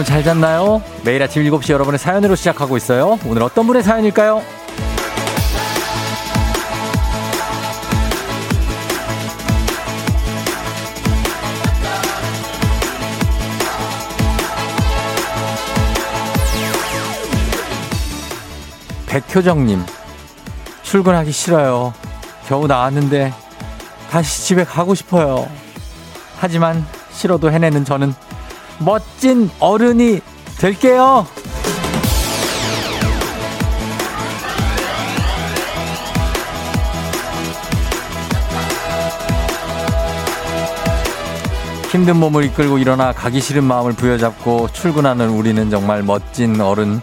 여러분 잘 잤나요? 매일 아침 7시 여러분의 사연으로 시작하고 있어요. 오늘 어떤 분의 사연일까요? 백효정님, 출근하기 싫어요. 겨우 나왔는데 다시 집에 가고 싶어요. 하지만 싫어도 해내는 저는 멋진 어른이 될게요. 힘든 몸을 이끌고 일어나 가기 싫은 마음을 부여잡고 출근하는 우리는 정말 멋진 어른.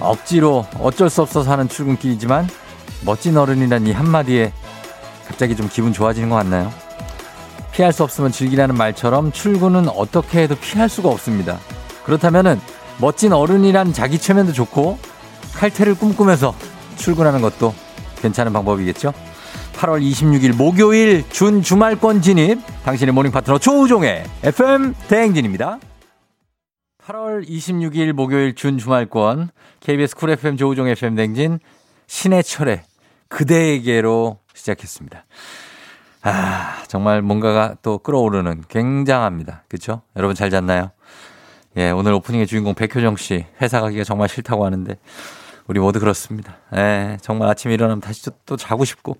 억지로 어쩔 수 없어서 하는 출근길이지만 멋진 어른이란 이 한마디에 갑자기 좀 기분 좋아지는 것 같나요? 피할 수 없으면 즐기라는 말처럼 출근은 어떻게 해도 피할 수가 없습니다. 그렇다면은 멋진 어른이란 자기 최면도 좋고 칼퇴를 꿈꾸면서 출근하는 것도 괜찮은 방법이겠죠? 8월 26일 목요일 준 주말권 진입 당신의 morning 파트너 조우종의 FM 대행진입니다. 8월 26일 목요일 준 주말권 KBS Cool FM 조우종 FM 대행진 신해철의 그대에게로 시작했습니다. 아, 정말 뭔가가 또 끌어오르는 굉장합니다. 그렇죠? 여러분 잘 잤나요? 예, 오늘 오프닝의 주인공 백효정 씨 회사 가기가 정말 싫다고 하는데 우리 모두 그렇습니다. 예, 정말 아침에 일어나면 다시 또, 또 자고 싶고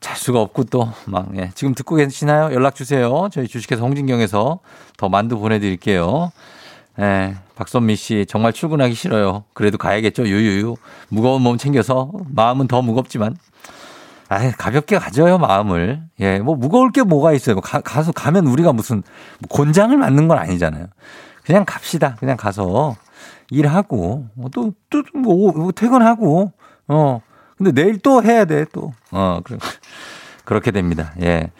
잘 수가 없고 또 막 예. 지금 듣고 계시나요? 연락 주세요. 저희 주식회사 홍진경에서 더 만두 보내드릴게요. 예, 박선미 씨 정말 출근하기 싫어요. 그래도 가야겠죠. 유유유 무거운 몸 챙겨서 마음은 더 무겁지만 아, 가볍게 가져요 마음을. 예, 뭐 무거울 게 뭐가 있어요. 가, 가서 가면 우리가 무슨 뭐 곤장을 맞는 건 아니잖아요. 그냥 갑시다. 그냥 가서 일하고 또 또뭐 뭐 퇴근하고 어 근데 내일 또 해야 돼, 또. 어, 그렇게 됩니다. 예.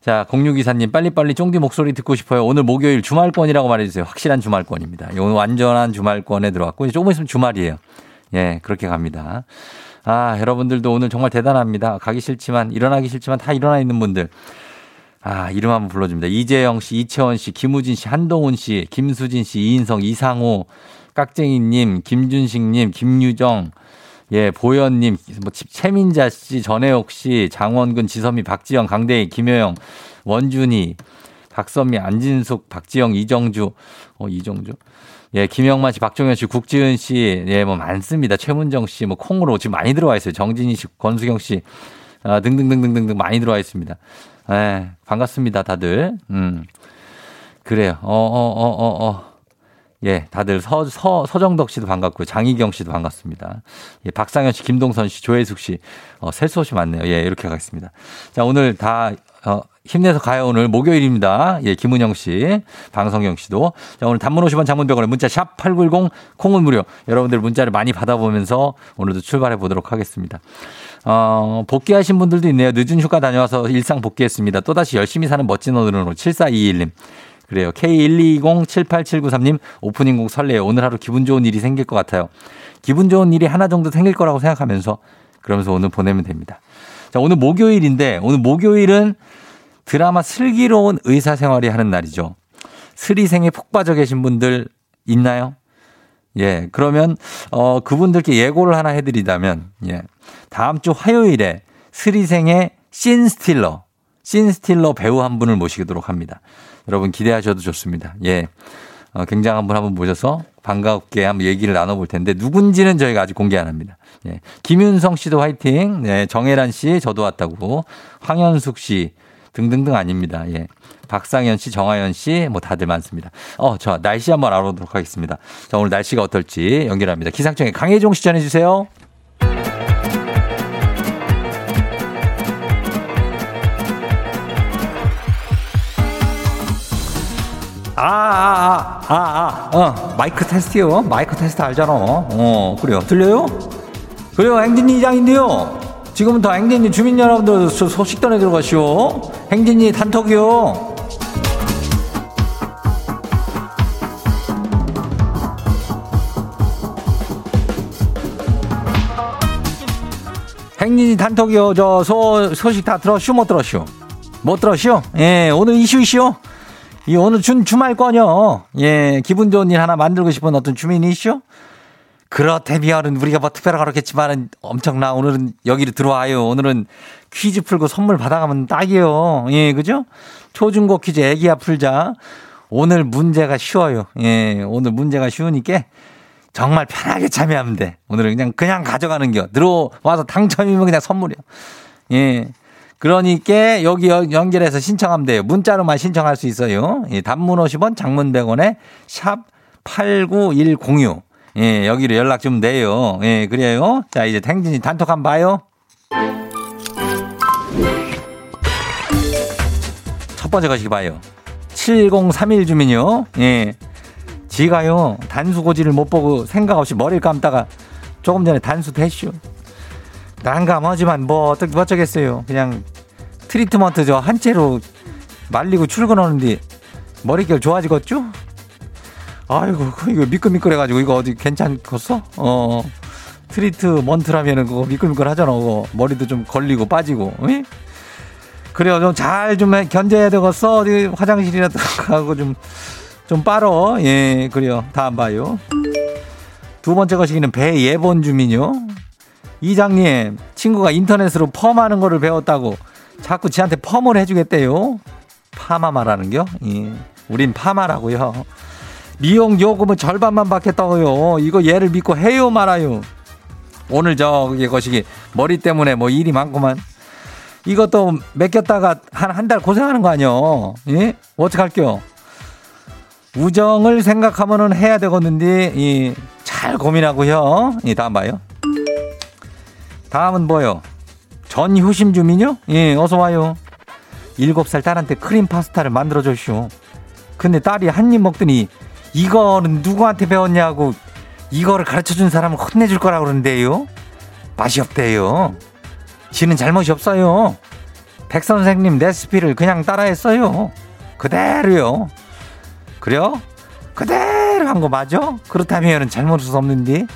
자, 0624님, 빨리빨리 쫑디 목소리 듣고 싶어요. 오늘 목요일 주말권이라고 말해주세요. 확실한 주말권입니다. 오늘 완전한 주말권에 들어왔고, 조금 있으면 주말이에요. 예, 그렇게 갑니다. 아, 여러분들도 오늘 정말 대단합니다. 가기 싫지만, 일어나기 싫지만 다 일어나 있는 분들. 아, 이름 한번 불러줍니다. 이재영 씨, 이채원 씨, 김우진 씨, 한동훈 씨, 김수진 씨, 이인성, 이상호, 깍쟁이님, 김준식님, 김유정, 예, 보현님, 뭐, 최민자 씨, 전혜옥 씨, 장원근, 지선미, 박지영, 강대희, 김효영, 원준이, 박선미, 안진숙, 박지영, 이정주, 어, 이정주. 예, 김영만 씨, 박종현 씨, 국지은 씨, 예, 뭐 많습니다. 최문정 씨, 뭐 콩으로 지금 많이 들어와 있어요. 정진희 씨, 권수경 씨, 아, 등등등등등등 많이 들어와 있습니다. 예, 반갑습니다, 다들. 음. 그래요. 어, 어, 어, 어, 어. 예, 다들 서, 서, 서정덕 씨도 반갑고요. 장희경 씨도 반갑습니다. 예, 박상현 씨, 김동선 씨, 조혜숙 씨, 어, 셀수 없이 많네요. 예, 이렇게 가겠습니다. 자, 오늘 다, 어, 힘내서 가요. 오늘 목요일입니다. 예, 김은영 씨, 방성경 씨도. 자, 오늘 단문 50원 장문병원에 문자 샵 8910 콩은 무료. 여러분들 문자를 많이 받아보면서 오늘도 출발해 보도록 하겠습니다. 어, 복귀하신 분들도 있네요. 늦은 휴가 다녀와서 일상 복귀했습니다. 또다시 열심히 사는 멋진 어른으로 7421님. 그래요. K120-78793님 오프닝 곡 설레요. 오늘 하루 기분 좋은 일이 생길 것 같아요. 기분 좋은 일이 하나 정도 생길 거라고 생각하면서 그러면서 오늘 보내면 됩니다. 자, 오늘 목요일인데 오늘 목요일은 드라마 슬기로운 의사생활이 하는 날이죠. 스리생에 폭 빠져 계신 분들 있나요? 예, 그러면, 어, 그분들께 예고를 하나 해드리자면, 예, 다음 주 화요일에 스리생의 신스틸러, 신스틸러 배우 한 분을 모시도록 합니다. 여러분 기대하셔도 좋습니다. 예. 어, 굉장한 분 한번 모셔서 반갑게 한번 얘기를 나눠볼 텐데 누군지는 저희가 아직 공개 안 합니다. 예. 김윤성 씨도 화이팅. 네, 정혜란 씨 저도 왔다고. 황현숙 씨 등등등 아닙니다. 예. 박상현 씨, 정하연 씨, 뭐 다들 많습니다. 어, 저 날씨 한번 알아보도록 하겠습니다. 자, 오늘 날씨가 어떨지 연결합니다. 기상청에 강혜종 씨 전해주세요. 아, 아, 아, 아, 아, 어, 마이크 테스트요. 마이크 테스트 알잖아. 어, 그래요. 들려요? 그래요. 행진이 이장인데요. 지금부터 행진이 주민 여러분들 소식 전해 들어가시오. 행진이 단톡이요. 행진이 단톡이요. 저 소, 소식 다 들었슈? 못 들었슈? 못 들었슈? 예, 오늘 이슈 이슈? 이 오늘 준 주말권요. 예, 기분 좋은 일 하나 만들고 싶은 어떤 주민이시오? 그렇다면 우리가 뭐 특별하게 그렇겠지만은 엄청나 오늘은 여기로 들어와요. 오늘은 퀴즈 풀고 선물 받아가면 딱이요. 예, 그죠? 초중고 퀴즈 애기야 풀자. 오늘 문제가 쉬워요. 예, 오늘 문제가 쉬우니까 정말 편하게 참여하면 돼. 오늘은 그냥 그냥 가져가는 겨. 들어와서 당첨이면 그냥 선물이야. 예. 그러니까 여기 연결해서 신청하면 돼요. 문자로만 신청할 수 있어요. 예, 단문 50원, 장문 100원에 샵 89106. 예, 여기로 연락 좀 돼요. 예, 그래요. 자, 이제 탱진이 단톡 한번 봐요. 첫 번째 것이 봐요. 7031 주민요. 예. 지가요, 단수 고지를 못 보고 생각 없이 머리를 감다가 조금 전에 단수 됐슈. 난감하지만 뭐 어떻게 어쩌겠어요. 그냥 트리트먼트 저 한 채로 말리고 출근하는데 머릿결 좋아지겠죠? 아이고 이거 미끌미끌해가지고 이거 어디 괜찮겠어? 어 트리트먼트라면은 그거 미끌미끌하잖아. 그거 머리도 좀 걸리고 빠지고. 에? 그래요 좀 잘 좀 견뎌야 되겠어. 어디 화장실이라도 가고 좀 좀 빨어. 예 그래요. 다음 봐요. 두 번째 거시기는 배예본 주민요. 이장님 친구가 인터넷으로 펌하는 거를 배웠다고 자꾸 지한테 펌을 해주겠대요. 파마 말하는겨? 예. 우린 파마라고요. 미용 요금은 절반만 받겠다고요. 이거 얘를 믿고 해요 말아요. 오늘 저기 거시기 머리 때문에 뭐 일이 많구만. 이것도 맡겼다가 한 한 달 고생하는 거 아니요? 예? 어떡할게요? 우정을 생각하면은 해야 되겠는데 이, 잘 고민하고요. 이 다음 봐요. 다음은 뭐요? 전효심 주민요? 예, 어서 와요. 일곱 살 딸한테 크림 파스타를 만들어 줬쇼. 근데 딸이 한 입 먹더니 이거는 누구한테 배웠냐고 이거를 가르쳐 준 사람을 혼내줄 거라고 그러는데요. 맛이 없대요. 지는 잘못이 없어요. 백 선생님 레시피를 그냥 따라했어요. 그대로요. 그래요? 그대로 한 거 맞아? 그렇다면 잘못은 없는데.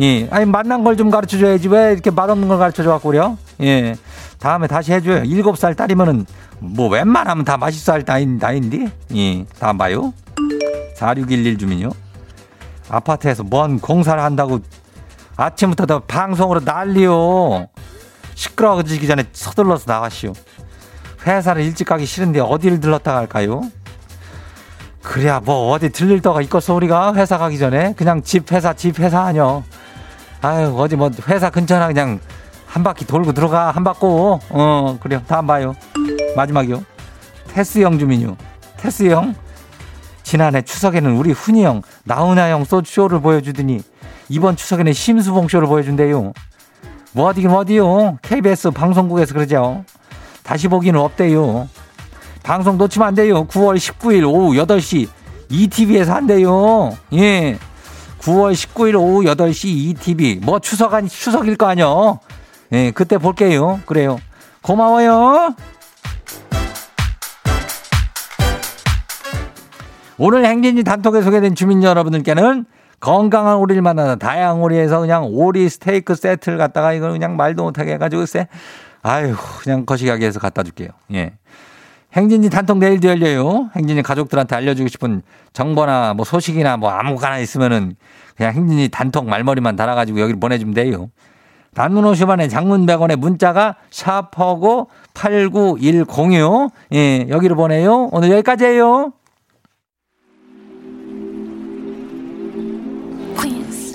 예. 아니, 만난 걸 좀 가르쳐 줘야지. 왜 이렇게 맛없는 걸 가르쳐 줘갖고 그래요? 예. 다음에 다시 해줘요. 일곱 살 딸이면은 뭐 웬만하면 다 맛있어 할 나이, 나인데? 예. 다음 봐요. 4611 주민요. 아파트에서 뭔 공사를 한다고 아침부터 더 방송으로 난리요. 시끄러워지기 전에 서둘러서 나가시오. 회사를 일찍 가기 싫은데 어디를 들렀다 갈까요? 그래야 뭐 어디 들릴 데가 있겠어 우리가 회사 가기 전에 그냥 집 회사 집 회사 아니요. 아유 어디 뭐 회사 근처나 그냥 한 바퀴 돌고 들어가 한 바퀴 어 그래요 다음 봐요 마지막이요 테스 형 주민요 테스 형 지난해 추석에는 우리 훈이 형 나훈아 형 소쇼를 보여주더니 이번 추석에는 심수봉 쇼를 보여준대요. 뭐 어디긴 어디요? KBS 방송국에서 그러죠. 다시 보기는 없대요. 방송 놓치면 안 돼요. 9월 19일 오후 8시 ETV에서 한대요. 예. 9월 19일 오후 8시 ETV 뭐 추석 아니 추석일 거 아니요? 예, 그때 볼게요. 그래요. 고마워요. 오늘 행진이 단톡에 소개된 주민 여러분들께는 건강한 오리를 만나는 다양한 오리에서 그냥 오리 스테이크 세트를 갖다가 이걸 그냥 말도 못하게 해가지고 쎄. 아유, 그냥 거시기하게 해서 갖다 줄게요. 예. 행진이 단톡 내일도 열려요. 행진이 가족들한테 알려주고 싶은 정보나 뭐 소식이나 뭐 아무거나 있으면은 그냥 행진이 단톡 말머리만 달아가지고 여기 보내주면 돼요. 단문 50원에 장문 100원에 문자가 샤퍼고 89106. 예, 여기로 보내요. 오늘 여기까지예요.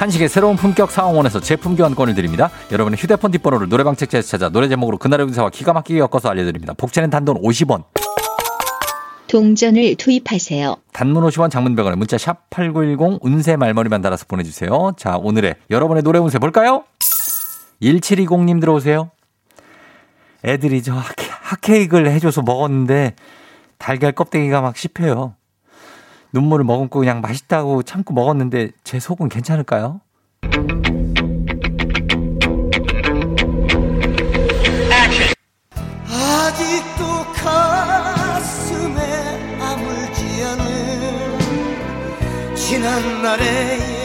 한식의 새로운 품격 사옹원에서 제품 교환권을 드립니다. 여러분의 휴대폰 뒷번호를 노래방 책자에서 찾아 노래 제목으로 그날의 운세와 기가 막히게 엮어서 알려드립니다. 복채는 단돈 50원. 동전을 투입하세요. 단문 50원 장문 100원에 문자 샵 8910 운세 말머리만 달아서 보내주세요. 자 오늘의 여러분의 노래 운세 볼까요? 1720님 들어오세요. 애들이 저 핫케이크를 해줘서 먹었는데 달걀 껍데기가 막 씹혀요. 눈물을 머금고 그냥 맛있다고 참고 먹었는데 제 속은 괜찮을까요? 지난 날의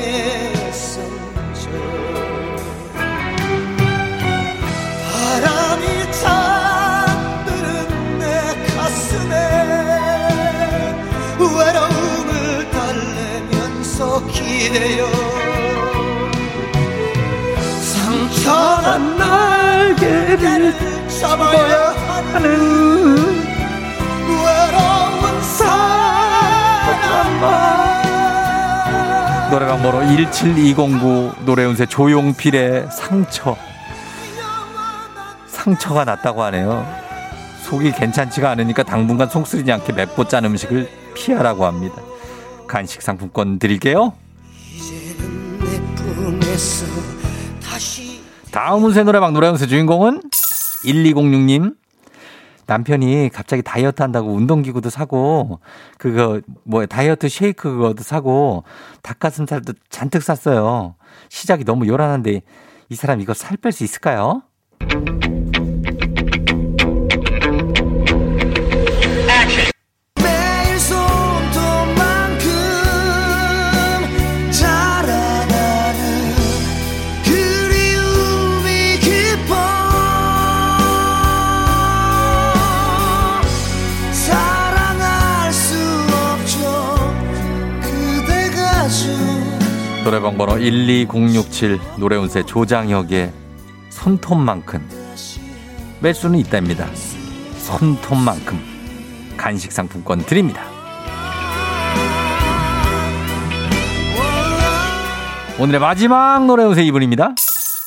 기대어 상처난 날개를 잡아야 하는 외로운 사람아 노래방 번호 17209 노래운세 조용필의 상처. 상처가 났다고 하네요. 속이 괜찮지가 않으니까 당분간 속 쓰리지 않게 맵고 짠 음식을 피하라고 합니다. 간식 상품권 드릴게요. 다음 운세 노래방 노래 운세 주인공은 1206님. 남편이 갑자기 다이어트 한다고 운동기구도 사고 그거 뭐 다이어트 쉐이크 그거도 사고 닭가슴살도 잔뜩 샀어요. 시작이 너무 요란한데 이 사람 이거 살 뺄 수 있을까요? 노래방 번호 12067 노래운세 조장혁의 손톱만큼 뺄 수는 있답니다. 손톱만큼 간식 상품권 드립니다. 오늘의 마지막 노래운세 이분입니다.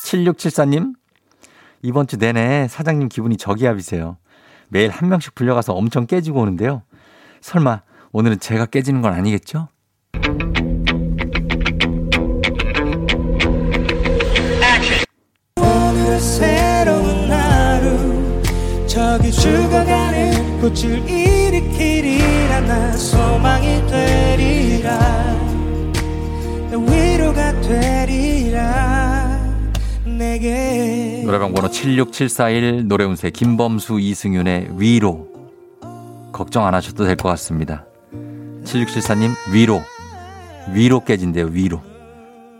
7674님 이번 주 내내 사장님 기분이 저기압이세요. 매일 한 명씩 불려가서 엄청 깨지고 오는데요. 설마 오늘은 제가 깨지는 건 아니겠죠? 저기 죽어가는 꽃을 일으키리라 나 소망이 되리라 나 위로가 되리라 내게 노래방 번호 76741 노래운세 김범수 이승윤의 위로 걱정 안 하셔도 될 것 같습니다. 7674님 위로 위로 깨진대요 위로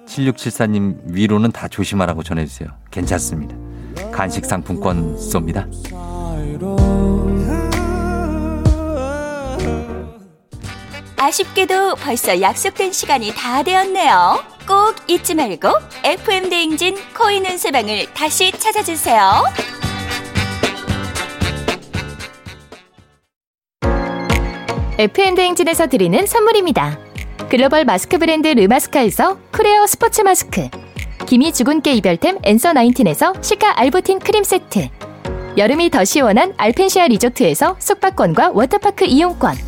7674님 위로는 다 조심하라고 전해주세요. 괜찮습니다. 간식 상품권 쏩니다. 아쉽게도 벌써 약속된 시간이 다 되었네요. 꼭 잊지 말고 FM 대행진 코인 은세방을 다시 찾아주세요. FM대행진에서 드리는 선물입니다. 글로벌 마스크 브랜드 르마스카에서 크레어 스포츠 마스크 기미 주근깨 이별템 앤서 19에서 cica 알부틴 크림 세트 여름이 더 시원한 알펜시아 리조트에서 숙박권과 워터파크 이용권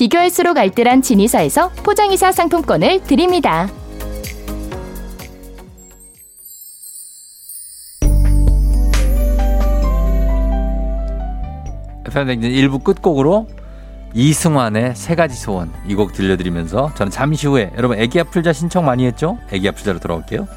비교할수록 알뜰한 진이사에서 포장이사 상품권을 드립니다. FM댕진 1부 끝곡으로 이승환의 세 가지 소원 이 곡 들려드리면서 저는 잠시 후에 여러분 애기 아플자 신청 많이 했죠? 애기 아플자로 돌아올게요.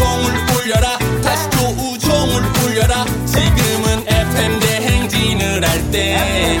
종을 울려라. 다시 조우종을 울려라. 지금은 FM 대행진을 할때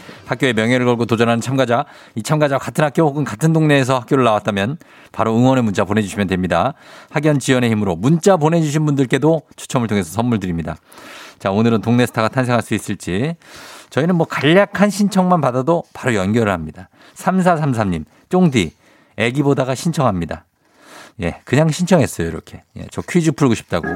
학교의 명예를 걸고 도전하는 참가자, 이 참가자와 같은 학교 혹은 같은 동네에서 학교를 나왔다면 바로 응원의 문자 보내주시면 됩니다. 학연 지연의 힘으로 문자 보내주신 분들께도 추첨을 통해서 선물 드립니다. 자, 오늘은 동네 스타가 탄생할 수 있을지 저희는 뭐 간략한 신청만 받아도 바로 연결을 합니다. 3433님, 쫑디, 애기 보다가 신청합니다. 예, 그냥 신청했어요, 이렇게. 예, 저 퀴즈 풀고 싶다고.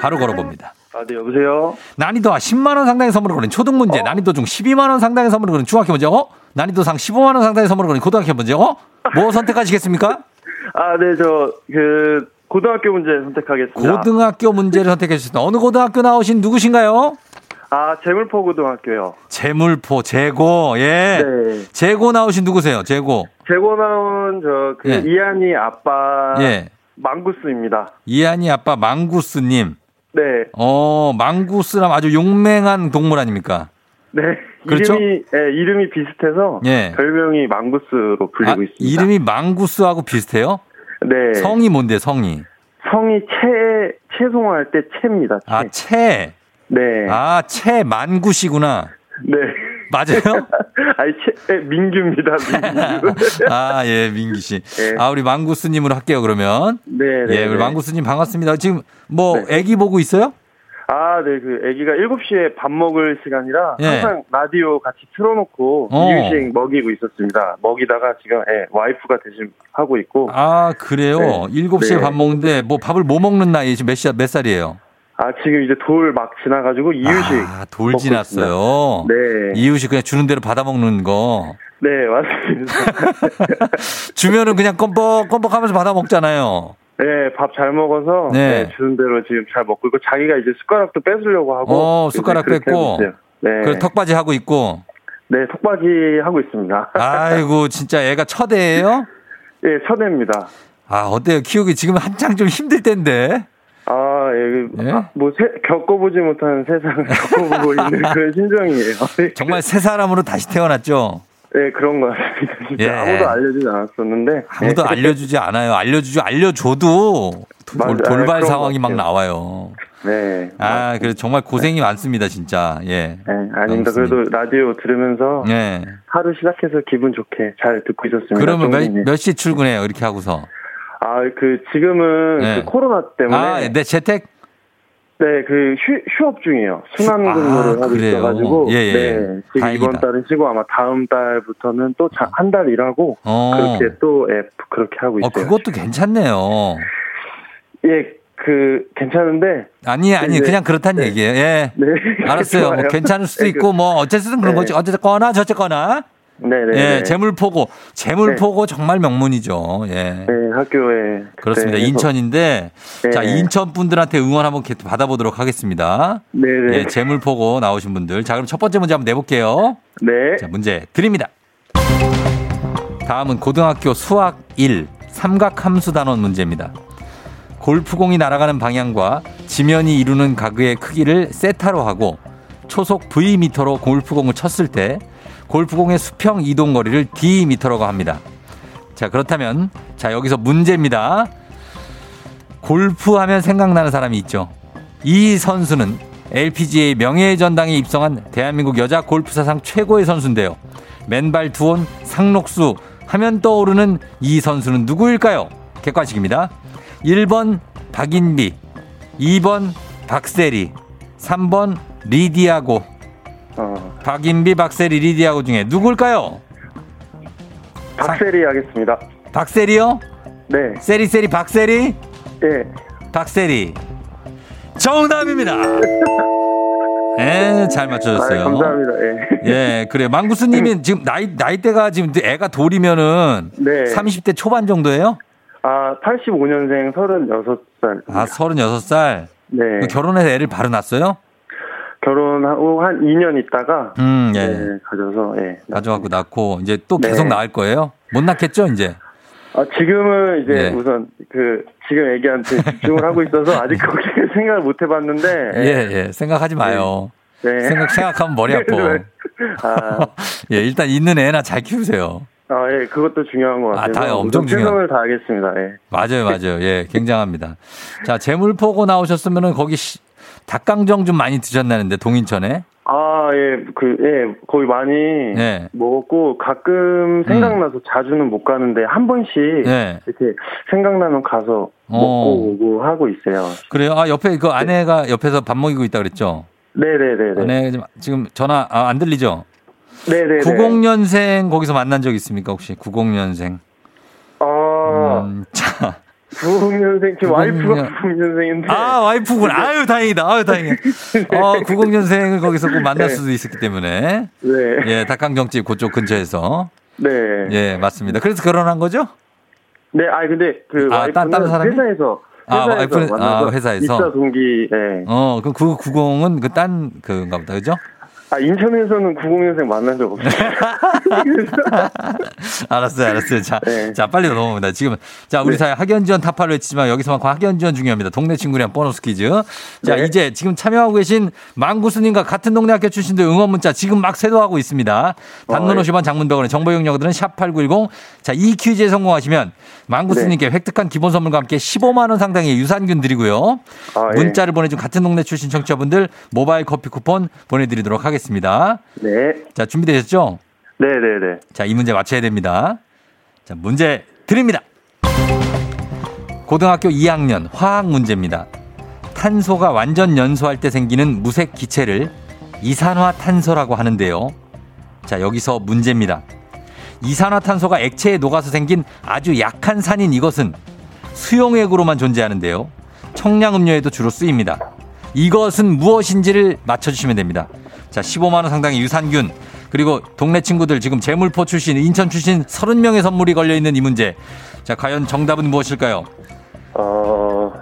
바로 걸어봅니다. 아, 네, 여보세요? 난이도 10만원 상당의 선물을 거는 초등 문제, 난이도 중 12만원 상당의 선물을 거는 중학교 문제, 어? 난이도 상 15만원 상당의 선물을 거는 고등학교 문제, 어? 뭐 선택하시겠습니까? 아, 네, 저, 그, 고등학교 문제 선택하겠습니다. 고등학교 문제를 선택해 주셨습니다. 어느 고등학교 나오신 누구신가요? 아, 재물포 고등학교요. 재물포, 재고, 예. 네. 재고 나오신 누구세요? 재고. 재고 나온 저, 그, 예. 이한이 아빠. 예. 망구스입니다. 이한이 아빠 망구스님. 네. 어, 망구스람 아주 용맹한 동물 아닙니까? 네. 그렇죠? 이름이, 예, 이름이 비슷해서. 예. 별명이 망구스로 불리고 아, 있습니다. 이름이 망구스하고 비슷해요? 네. 성이 뭔데, 성이? 성이 채, 채송할 때 채입니다. 채. 아, 채. 네. 아, 채 만구씨구나. 네. 맞아요? 아니, 채, 예, 민규입니다, 민규. 아, 예, 민기 씨. 예. 아, 우리 망구스님으로 할게요, 그러면. 네, 네. 예, 우리 네. 망구스님 반갑습니다. 지금 뭐, 네. 애기 보고 있어요? 아, 네, 그, 아기가 7시에 밥 먹을 시간이라 예. 항상 라디오 같이 틀어놓고 어. 이유식 먹이고 있었습니다. 먹이다가 지금, 예, 와이프가 대신 하고 있고. 아, 그래요? 네. 일곱 시에 네. 밥 먹는데, 뭐 밥을 뭐 먹는 나이, 지금 몇, 시, 몇 살이에요? 아, 지금 이제 돌 막 지나가지고 이유식. 아, 돌 지났어요. 네. 이유식 그냥 주는 대로 받아 먹는 거. 네, 맞습니다. 주면은 그냥 껌뻑, 껌뻑 하면서 받아 먹잖아요. 네, 밥 잘 먹어서 네. 네, 주는 대로 지금 잘 먹고 있고 자기가 이제 숟가락도 뺏으려고 하고. 어, 숟가락 네, 뺏고. 네. 그 턱받이 하고 있고. 네, 턱받이 하고 있습니다. 아이고, 진짜 애가 첫애예요 예, 첫애입니다. 아, 어때요? 키우기 지금 한창 좀 힘들 텐데. 아, 예, 그, 예? 아, 뭐, 세- 겪어보지 못한 세상을 겪어보고 있는 그런 심정이에요. 정말 새 사람으로 다시 태어났죠? 네, 그런 것 같습니다. 진짜 예. 아무도 알려주지 않았었는데. 아무도 네. 알려주지 않아요. 알려주죠. 알려줘도 돌, 맞아요. 돌발 상황이 것 막. 나와요. 네. 아, 그래서 정말 고생이 많습니다, 진짜. 예. 네, 아닙니다. 그래도 라디오 들으면서 예. 하루 시작해서 기분 좋게 잘 듣고 있었습니다. 그러면 몇. 몇 시 출근해요? 이렇게 하고서. 아, 그, 지금은 네. 그 코로나 때문에. 아, 네, 재택? 네, 그 휴, 휴업 중이에요. 순환 근무를 아, 하고 그래요? 있어가지고. 예, 예. 네, 지금 다행이다. 이번 달은 쉬고 아마 다음 달부터는 또 한 달 일하고 어. 그렇게 또 예, 그렇게 하고 어, 있어요. 그것도 괜찮네요. 예, 그 괜찮은데. 아니, 아니, 네. 그냥 그렇다는 네. 얘기예요. 예. 네. 알았어요. 뭐. 괜찮을 수도 네, 있고, 뭐, 어쨌든 그런 네. 거지. 어쨌거나, 저쨌거나. 네, 네. 예, 네. 재물포고. 재물포고 정말 명문이죠. 예. 네, 학교에 그렇습니다. 인천인데, 네. 자, 인천 분들한테 응원 한번 개- 받아보도록 하겠습니다. 네, 네. 예, 재물포고 나오신 분들. 자, 그럼 첫 번째 문제 한번 내볼게요. 네. 자, 문제 드립니다. 다음은 고등학교 수학 1 삼각함수 단원 문제입니다. 골프공이 날아가는 방향과 지면이 이루는 가그의 크기를 세타로 하고 초속 V미터로 골프공을 쳤을 때 골프공의 수평 이동 거리를 D미터라고 합니다. 자, 그렇다면 자, 여기서 문제입니다. 골프하면 생각나는 사람이 있죠. 이 선수는 LPGA 명예의 전당에 입성한 대한민국 여자 골프 사상 최고의 선수인데요. 맨발 투혼 상록수 하면 떠오르는 이 선수는 누구일까요? 객관식입니다. 1번 박인비, 2번 박세리, 3번 리디아고. 어, 박인비, 박세리, 리디아고 중에 누굴까요? 박세리 하겠습니다. 박세리요? 네. 세리세리 박세리? 예. 박세리. 정답입니다. 예, 잘 아, 맞춰줬어요. 감사합니다. 예. 예, 그래요. 망구스님이 지금 나이, 나이대가 지금 애가 돌이면은 네. 30대 초반 정도예요? 아, 85년생 36살. 아, 36살. 네. 결혼해서 애를 바로 낳았어요? 결혼하고 한 2년 있다가 음, 예. 네, 가져서 예. 가져갖고 낳고 이제 또 네. 계속 낳을 거예요? 못 낳겠죠, 이제? 아, 지금은 이제 네. 우선 그 지금 애기한테 집중을 하고 있어서 아직 그렇게 생각을 못 해봤는데 예, 예. 생각하지 마요. 네. 생각, 생각하면 머리 아파. 아, 예, 일단 있는 애나 잘 키우세요. 아, 예, 그것도 중요한 것 아, 같아요. 다 엄청 우선 중요한- 최선을 다하겠습니다. 예. 맞아요, 맞아요. 예, 굉장합니다. 자, 재물포고 나오셨으면은 거기 시- 닭강정 좀 많이 드셨나는데, 동인천에? 아, 예, 그, 예, 거의 많이 네. 먹었고, 가끔 생각나서 자주는 못 가는데, 한 번씩 네. 이렇게 생각나면 가서 어. 먹고 오고 하고 있어요. 그래요? 아, 옆에 그 아내가 옆에서 밥 먹이고 있다 그랬죠? 네네네네. 아내 지금- 전화, 아, 안 들리죠? 네네네. 90년생 거기서 만난 적 있습니까, 혹시? 90년생. 아, 음, 자. 90년생, 지금 90년. 와이프가 90년생인데. 아, 와이프군. 아유, 다행이다. 아유, 다행이야. 어, 90년생을 거기서 꼭 만날 네. 수도 있었기 때문에. 네. 예, 닭강정집 그쪽 근처에서. 네. 예, 맞습니다. 그래서 결혼한 거죠? 네, 아 근데 그 아, 와이프는 딴- 사람이? 회사에서 아, 와이프는- 아, 회사에서? 입사 동기, 예. 어, 그럼 그 90은 그 딴 그건가 보다. 그죠? 아 인천에서는 90년생 만난 적 없어요. 알았어요, 알았어요. 자, 네. 자, 빨리 넘어갑니다. 지금, 자, 우리 사회 학연 지원 타파를 외치지만 여기서만큼 학연 지원 중요합니다. 동네 친구랑 보너스 퀴즈. 자, 네. 이제 지금 참여하고 계신 망구스님과 같은 동네 학교 출신들 응원 문자 지금 막 쇄도하고 있습니다. 단문 어, 50원 장문병원의 정보 이용료들은 샵8910. 자, 이 퀴즈에 성공하시면 망구스님께 획득한 기본 선물과 함께 15만원 상당의 유산균 드리고요. 아, 예. 문자를 보내준 같은 동네 출신 청취자분들 모바일 커피 쿠폰 보내드리도록 하겠습니다. 네, 자, 준비되셨죠? 네, 네, 네. 자, 이 문제 맞춰야 됩니다. 자, 문제 드립니다. 고등학교 2학년 화학 문제입니다. 탄소가 완전 연소할 때 생기는 무색 기체를 이산화탄소라고 하는데요. 자, 여기서 문제입니다. 이산화탄소가 액체에 녹아서 생긴 아주 약한 산인 이것은 수용액으로만 존재하는데요. 청량음료에도 주로 쓰입니다. 이것은 무엇인지를 맞춰주시면 됩니다. 자, 15만 원 상당의 유산균, 그리고 동네 친구들 지금 재물포 출신, 인천 출신 30명의 선물이 걸려 있는 이 문제. 자, 과연 정답은 무엇일까요? 어,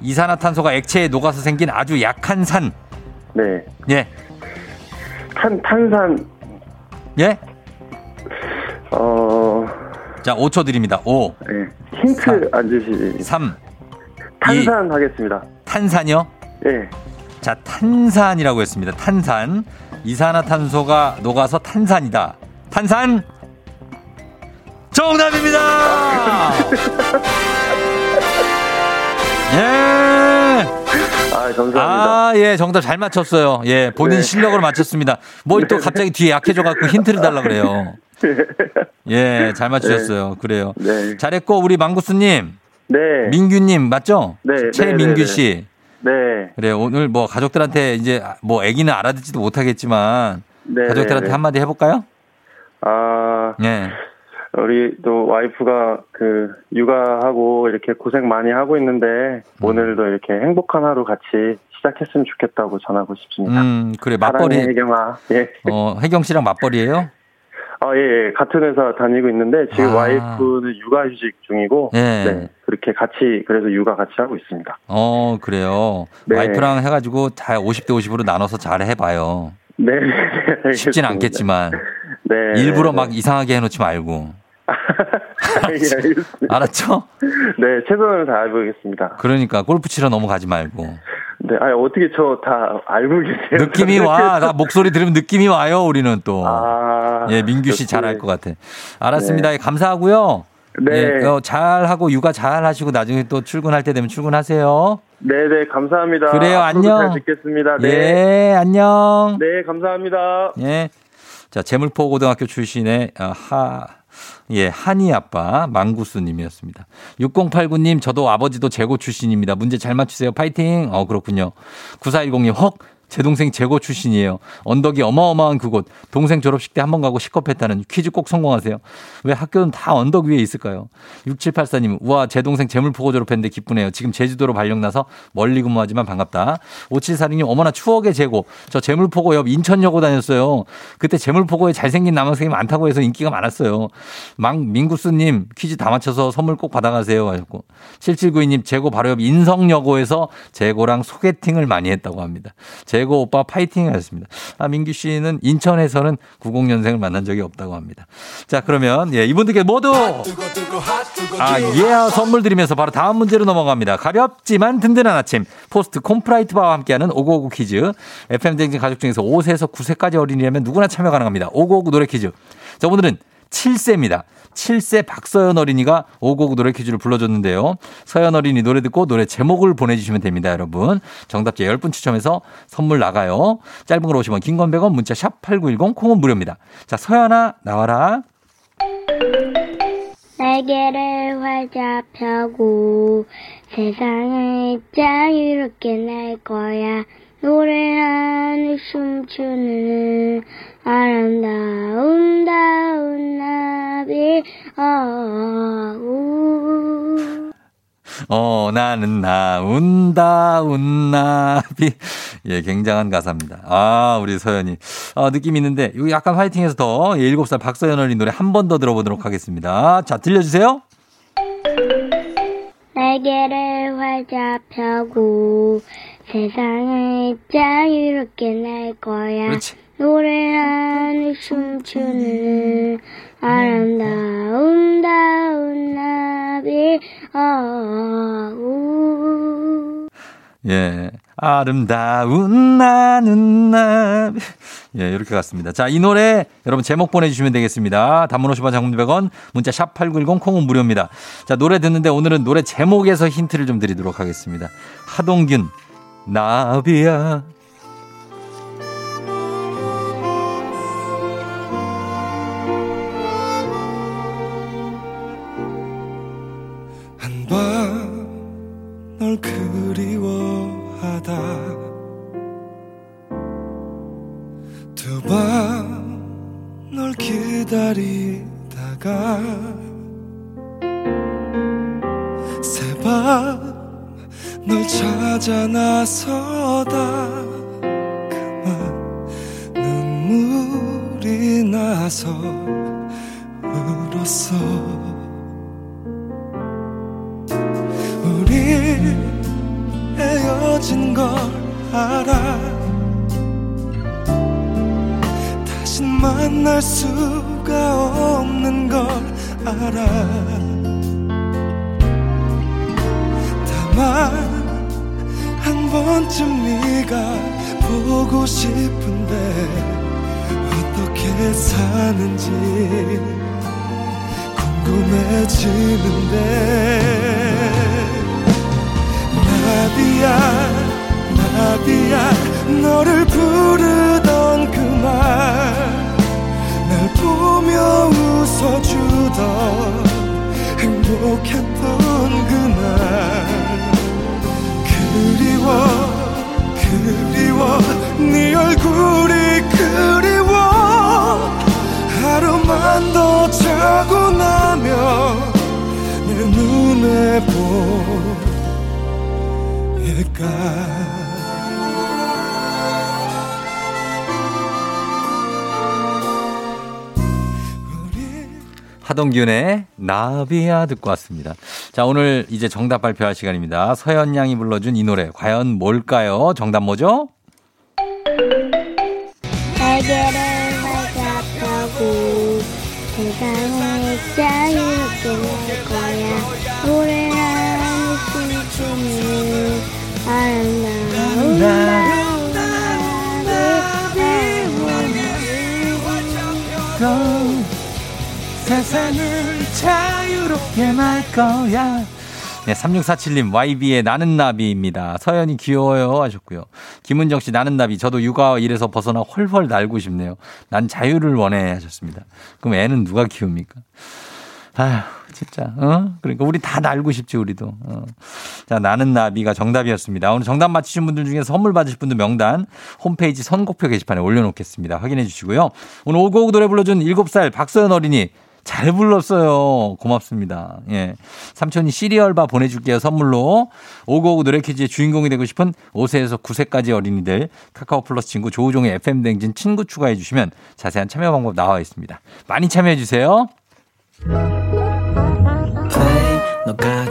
이산화탄소가 액체에 녹아서 생긴 아주 약한 산. 네. 예, 탄 탄산, 예? 어, 자, 5초 드립니다. 5, 네. 힌트 안 주시. 3, 탄산 하겠습니다. 탄산이요? 예. 자, 탄산이라고 했습니다. 탄산. 이산화탄소가 녹아서 탄산이다. 탄산! 정답입니다! 예! 아, 감사합니다. 아, 예, 정답 잘 맞췄어요. 예, 본인 네. 실력으로 맞췄습니다. 뭘 또 갑자기 뒤에 약해져갖고 힌트를 달라 그래요. 예, 잘 맞추셨어요. 그래요. 네. 잘했고, 우리 망구스님, 네. 민규님, 맞죠? 네, 네, 최민규 네, 네. 씨. 네. 그래 오늘 뭐 가족들한테 이제 뭐 아기는 알아듣지도 못하겠지만 네. 가족들한테 네. 한마디 해볼까요? 아, 네. 우리 또 와이프가 그 육아하고 이렇게 고생 많이 하고 있는데 음. 오늘도 이렇게 행복한 하루 같이 시작했으면 좋겠다고 전하고 싶습니다. 음 그래 맞벌이 혜경아. 예. 어 혜경 씨랑 맞벌이에요? 아, 예, 예. 같은 회사 다니고 있는데 지금 아. 와이프는 육아휴직 중이고 예. 네. 그렇게 같이 그래서 육아 같이 하고 있습니다. 어 그래요. 네. 와이프랑 해가지고 잘 50대 50으로 나눠서 잘 해봐요. 네. 네, 쉽진. 않겠지만 네. 일부러 네. 막 이상하게 해놓지 말고 예. 알았죠? 네, 최선을 다해보겠습니다. 그러니까 골프 치러 넘어가지 말고 네, 아니, 어떻게 저 다 알고 계세요? 느낌이 와. 나 목소리 들으면 느낌이 와요, 우리는 또. 아. 예, 민규 씨 역시. 잘알 것 같아. 알았습니다. 예, 감사하고요. 네. 예, 어, 잘 하고 육아 잘 하시고 나중에 또 출근할 때 되면 출근하세요. 네네, 감사합니다. 그래요, 안녕. 잘 듣겠습니다. 네. 예, 안녕. 네, 감사합니다. 예. 자, 재물포 고등학교 출신의 어, 하, 예, 한이 아빠 망구스 님이었습니다. 6089 님, 저도 아버지도 재고 출신입니다. 문제 잘 맞추세요. 파이팅! 어, 그렇군요. 9410 님, 헉! 제 동생 재고 출신이에요. 언덕이 어마어마한 그곳. 동생 졸업식 때 한 번 가고 시겁했다는 퀴즈 꼭 성공하세요. 왜 학교는 다 언덕 위에 있을까요? 6784님, 우와, 제 동생 재물포고 졸업했는데 기쁘네요. 지금 제주도로 발령나서 멀리 근무하지만 반갑다. 5746님, 어머나 추억의 재고. 저 재물포고 옆 인천여고 다녔어요. 그때 재물포고에 잘생긴 남학생이 많다고 해서 인기가 많았어요. 망, 민구스님, 퀴즈 다 맞춰서 선물 꼭 받아가세요. 하셨고. 7792님, 재고 바로 옆 인성여고에서 재고랑 소개팅을 많이 했다고 합니다. 재고 오빠 파이팅 하셨습니다. 아, 민규 씨는 인천에서는 90년생을 만난 적이 없다고 합니다. 자, 그러면, 예, 이분들께 모두 아, 예, 선물 드리면서 바로 다음 문제로 넘어갑니다. 가볍지만 든든한 아침. 포스트 콤프라이트 바와 함께하는 오구오구 퀴즈. FM 댕진 가족 중에서 5세에서 9세까지 어린이라면 누구나 참여 가능합니다. 오구오구 노래 퀴즈. 자, 오늘은 7세입니다. 7세 박서연 어린이가 오구오구 노래 퀴즈를 불러줬는데요. 서연 어린이 노래 듣고 노래 제목을 보내주시면 됩니다, 여러분. 정답자 10분 추첨해서 선물 나가요. 짧은 건 오십 원 긴 건 100원, 문자 샵 8910, 콩은 무료입니다. 자, 서연아, 나와라. 날개를 활짝 펴고 세상을 자유롭게 날 거야 노래하는 춤추는 아름다운 다운 나비 어우 어, 나는 나 운다, 운나비. 예, 굉장한 가사입니다. 아, 우리 서연이. 아, 느낌 있는데, 이거 약간 화이팅해서 더, 예, 7살 박서연 어린 노래 한 번 더 들어보도록 하겠습니다. 자, 들려주세요. 날개를 활짝 펴고 세상을 자유롭게 날 거야 그렇지. 노래하는 춤추는 아름다운 다운 나비 어우 예. 아름다운 나는 나비. 예, 이렇게 갔습니다. 자, 이 노래 여러분 제목 보내주시면 되겠습니다. 단문 50원 장문 100원, 문자 샵8910 콩은 무료입니다. 자, 노래 듣는데 오늘은 노래 제목에서 힌트를 좀 드리도록 하겠습니다. 하동균, 나비야. 나서다 네 얼굴이 그리워 하루만 더 자고 나면 내 눈에 보일까 하동균의 나비야 듣고 왔습니다. 자, 오늘 이제 정답 발표할 시간입니다. 서현 양이 불러준 이 노래 과연 뭘까요? 정답 뭐죠? 날개를 펴고 세상을 자유롭게 날 거야 노래하는 춤추는 아름다운 세상을 자유롭게 말 거야. 네, 3647님, YB의 나는 나비입니다. 서연이 귀여워요 하셨고요. 김은정 씨, 나는 나비. 저도 육아 일에서 벗어나 헐헐 날고 싶네요. 난 자유를 원해 하셨습니다. 그럼 애는 누가 키웁니까? 아휴, 진짜, 어? 그러니까 우리 다 날고 싶지, 우리도. 어. 자, 나는 나비가 정답이었습니다. 오늘 정답 맞히신 분들 중에 선물 받으실 분들 명단 홈페이지 선곡표 게시판에 올려놓겠습니다. 확인해 주시고요. 오늘 오고오고 노래 불러준 7살 박소연 어린이 잘 불렀어요. 고맙습니다. 예. 삼촌이 시리얼바 보내줄게요. 선물로. 오고오고 노래 퀴즈의 주인공이 되고 싶은 5세에서 9세까지 어린이들 카카오 플러스 친구 조우종의 FM 댕진 친구 추가해 주시면 자세한 참여 방법 나와 있습니다. 많이 참여해 주세요.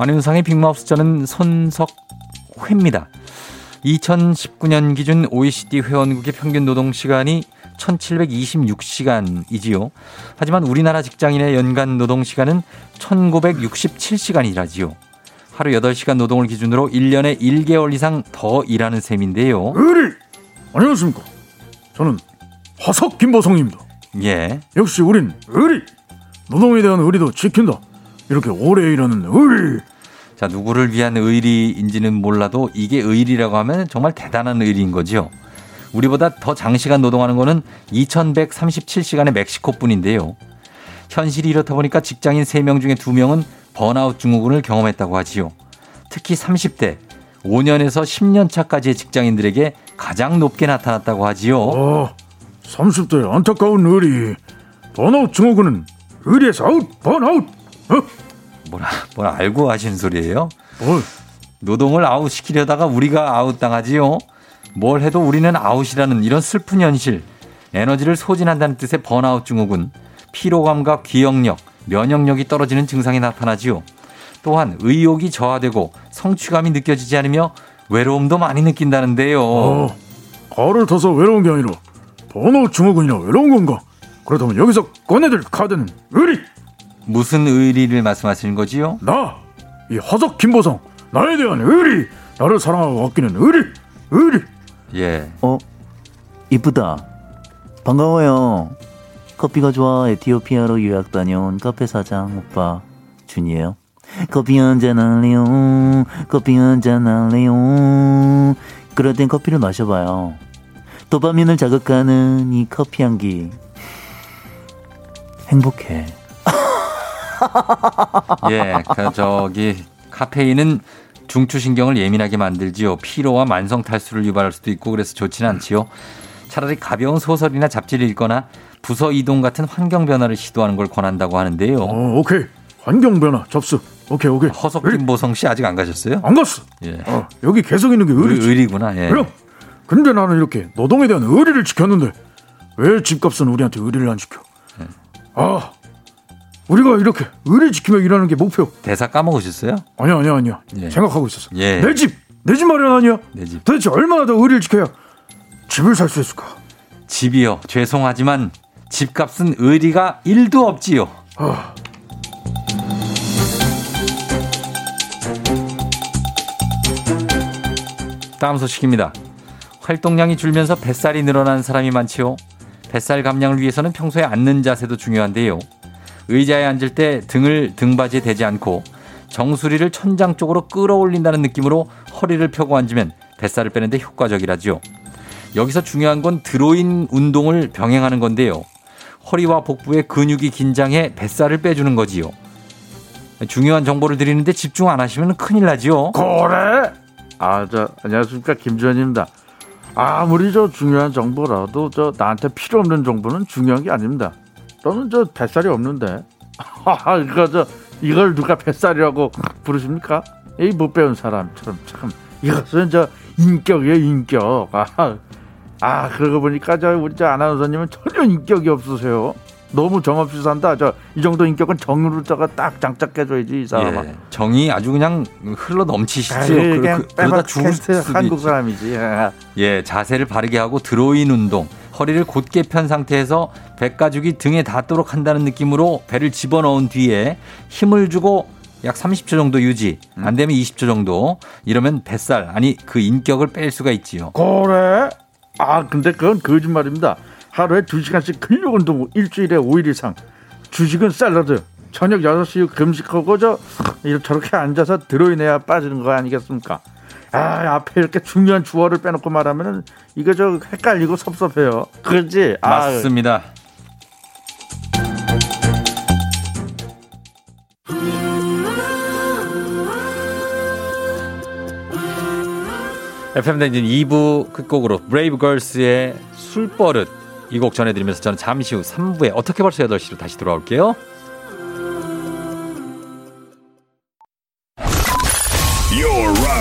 안윤상의 빅마우스 저는 손석회입니다. 2019년 기준 OECD 회원국의 평균 노동 시간이 1726시간이지요. 하지만 우리나라 직장인의 연간 노동 시간은 1967시간이라지요. 하루 8시간 노동을 기준으로 1년에 1개월 이상 더 일하는 셈인데요. 의리 안녕하십니까 저는 화석 김보성입니다 예. 역시 우린 의리 노동에 대한 의리도 지킨다 이렇게 오래 일하는 의리 자, 누구를 위한 의리인지는 몰라도 이게 의리라고 하면 정말 대단한 의리인 거지요. 우리보다 더 장시간 노동하는 거는 2137시간의 멕시코 뿐인데요. 현실이 이렇다 보니까 직장인 3명 중에 2명은 번아웃 증후군을 경험했다고 하지요. 특히 30대, 5년에서 10년 차까지의 직장인들에게 가장 높게 나타났다고 하지요. 어 30대 안타까운 의리 번아웃 증후군은 의리에서 아웃 번아웃 어? 뭐라, 뭐라 알고 하시는 소리예요? 뭘 노동을 아웃시키려다가 우리가 아웃당하지요. 뭘 해도 우리는 아웃이라는 이런 슬픈 현실. 에너지를 소진한다는 뜻의 번아웃 증후군. 피로감과 기억력, 면역력이 떨어지는 증상이 나타나지요. 또한 의욕이 저하되고 성취감이 느껴지지 않으며 외로움도 많이 느낀다는데요. 어, 가을을 타서 외로운 게 아니라 번아웃 증후군이나 외로운 건가 그렇다면 여기서 꺼내들 카드는 의리 무슨 의리를 말씀하시는 거지요? 나 이 화석 김보성 나에 대한 의리 나를 사랑하고 아끼는 의리 의리 예. 어, 이쁘다. 반가워요. 커피가 좋아 에티오피아로 유학 다녀온 카페 사장 오빠 준이에요. 커피 한잔 할래요. 커피 한잔 할래요. 그럴 땐 커피를 마셔봐요. 도파민을 자극하는 이 커피 향기. 행복해. 예. 그 저기 카페인은 중추신경을 예민하게 만들지요. 피로와 만성 탈수를 유발할 수도 있고 그래서 좋지는 않지요. 차라리 가벼운 소설이나 잡지를 읽거나 부서 이동 같은 환경 변화를 시도하는 걸 권한다고 하는데요. 어 오케이 환경 변화 접수 오케이 오케이 허석 김보성 씨 아직 안 가셨어요? 안 갔어 예. 어, 여기 계속 있는 게 의, 의리지 의 리구나. 예. 그럼 근데 나는 이렇게 노동에 대한 의리를 지켰는데 왜 집값은 우리한테 의리를 안 지켜 네. 아 우리가 이렇게 의리 지키며 일하는 게 목표 대사 까먹으셨어요? 아니야 아니야 아니야 예. 생각하고 있었어 예. 내 집 내 집 마련 아니야 내 집. 도대체 얼마나 더 의리를 지켜야 집을 살 수 있을까 집이요. 죄송하지만 집값은 의리가 1도 없지요. 아, 다음 소식입니다. 활동량이 줄면서 뱃살이 늘어난 사람이 많지요. 뱃살 감량을 위해서는 평소에 앉는 자세도 중요한데요. 의자에 앉을 때 등을 등받이에 대지 않고 정수리를 천장 쪽으로 끌어올린다는 느낌으로 허리를 펴고 앉으면 뱃살을 빼는데 효과적이라죠. 여기서 중요한 건 드로인 운동을 병행하는 건데요. 허리와 복부의 근육이 긴장해 뱃살을 빼주는 거지요. 중요한 정보를 드리는데 집중 안 하시면 큰일 나지요. 그래? 아, 저, 안녕하십니까. 김주현입니다. 아무리 저 중요한 정보라도 저 나한테 필요 없는 정보는 중요한 게 아닙니다. 너는 저 뱃살이 없는데. 하하, 이거 저 이걸 누가 뱃살이라고 부르십니까? 이 못 배운 사람처럼 참 이것은 저 인격이에요 인격. 아, 아 그러고 보니까 저 우리 저 아나운서님은 전혀 인격이 없으세요. 너무 정없이 산다. 저 이 정도 인격은 정으로다가 딱 장착해줘야지 이 사람아. 예, 정이 아주 그냥 흘러 넘치시죠. 아, 그러- 그냥 그- 그러다 죽을 수도 한국. 사람이지. 아. 예, 자세를 바르게 하고 드로인 운동, 허리를 곧게 편 상태에서 배가죽이 등에 닿도록 한다는 느낌으로 배를 집어넣은 뒤에 힘을 주고 약 30초 정도 유지, 안 되면 20초 정도. 이러면 뱃살, 아니 그 인격을 뺄 수가 있지요. 그래? 아 근데 그건 거짓말입니다. 하루에 두시간씩 근력 운동 일주일에 5일 이상. 주식은 샐러드. 저녁 6시 금식하고 저 이렇게 저렇게 앉아서 들어이내야 빠지는 거 아니겠습니까? 아 앞에 이렇게 중요한 주어를 빼놓고 말하면은 이거 저 헷갈리고 섭섭해요. 그렇지? 아, 맞습니다. FM 댕진 2부 끝곡으로 브레이브걸스의 술버릇 이 곡 전해드리면서 저는 잠시 후 3부에 어떻게 벌써 8시로 다시 돌아올게요.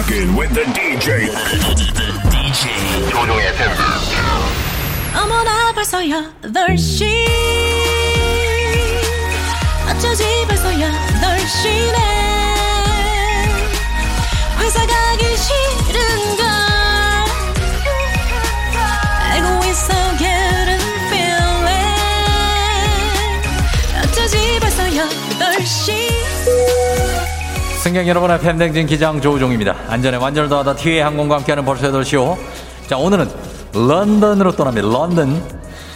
Rocking with the DJ. DJ 조종의 팬. 어머나 벌써 8시. 어쩌지 벌써 8시네. 회사 가기 싫은걸. 알고 있어 getting feeling. 어쩌지 벌써 8시 승객 여러분의 팬댕진 기장 조우종입니다. 안전에 완전을 더하다 티웨이 항공과 함께하는 벌써 8시오. 자, 오늘은 런던으로 떠납니다. 런던.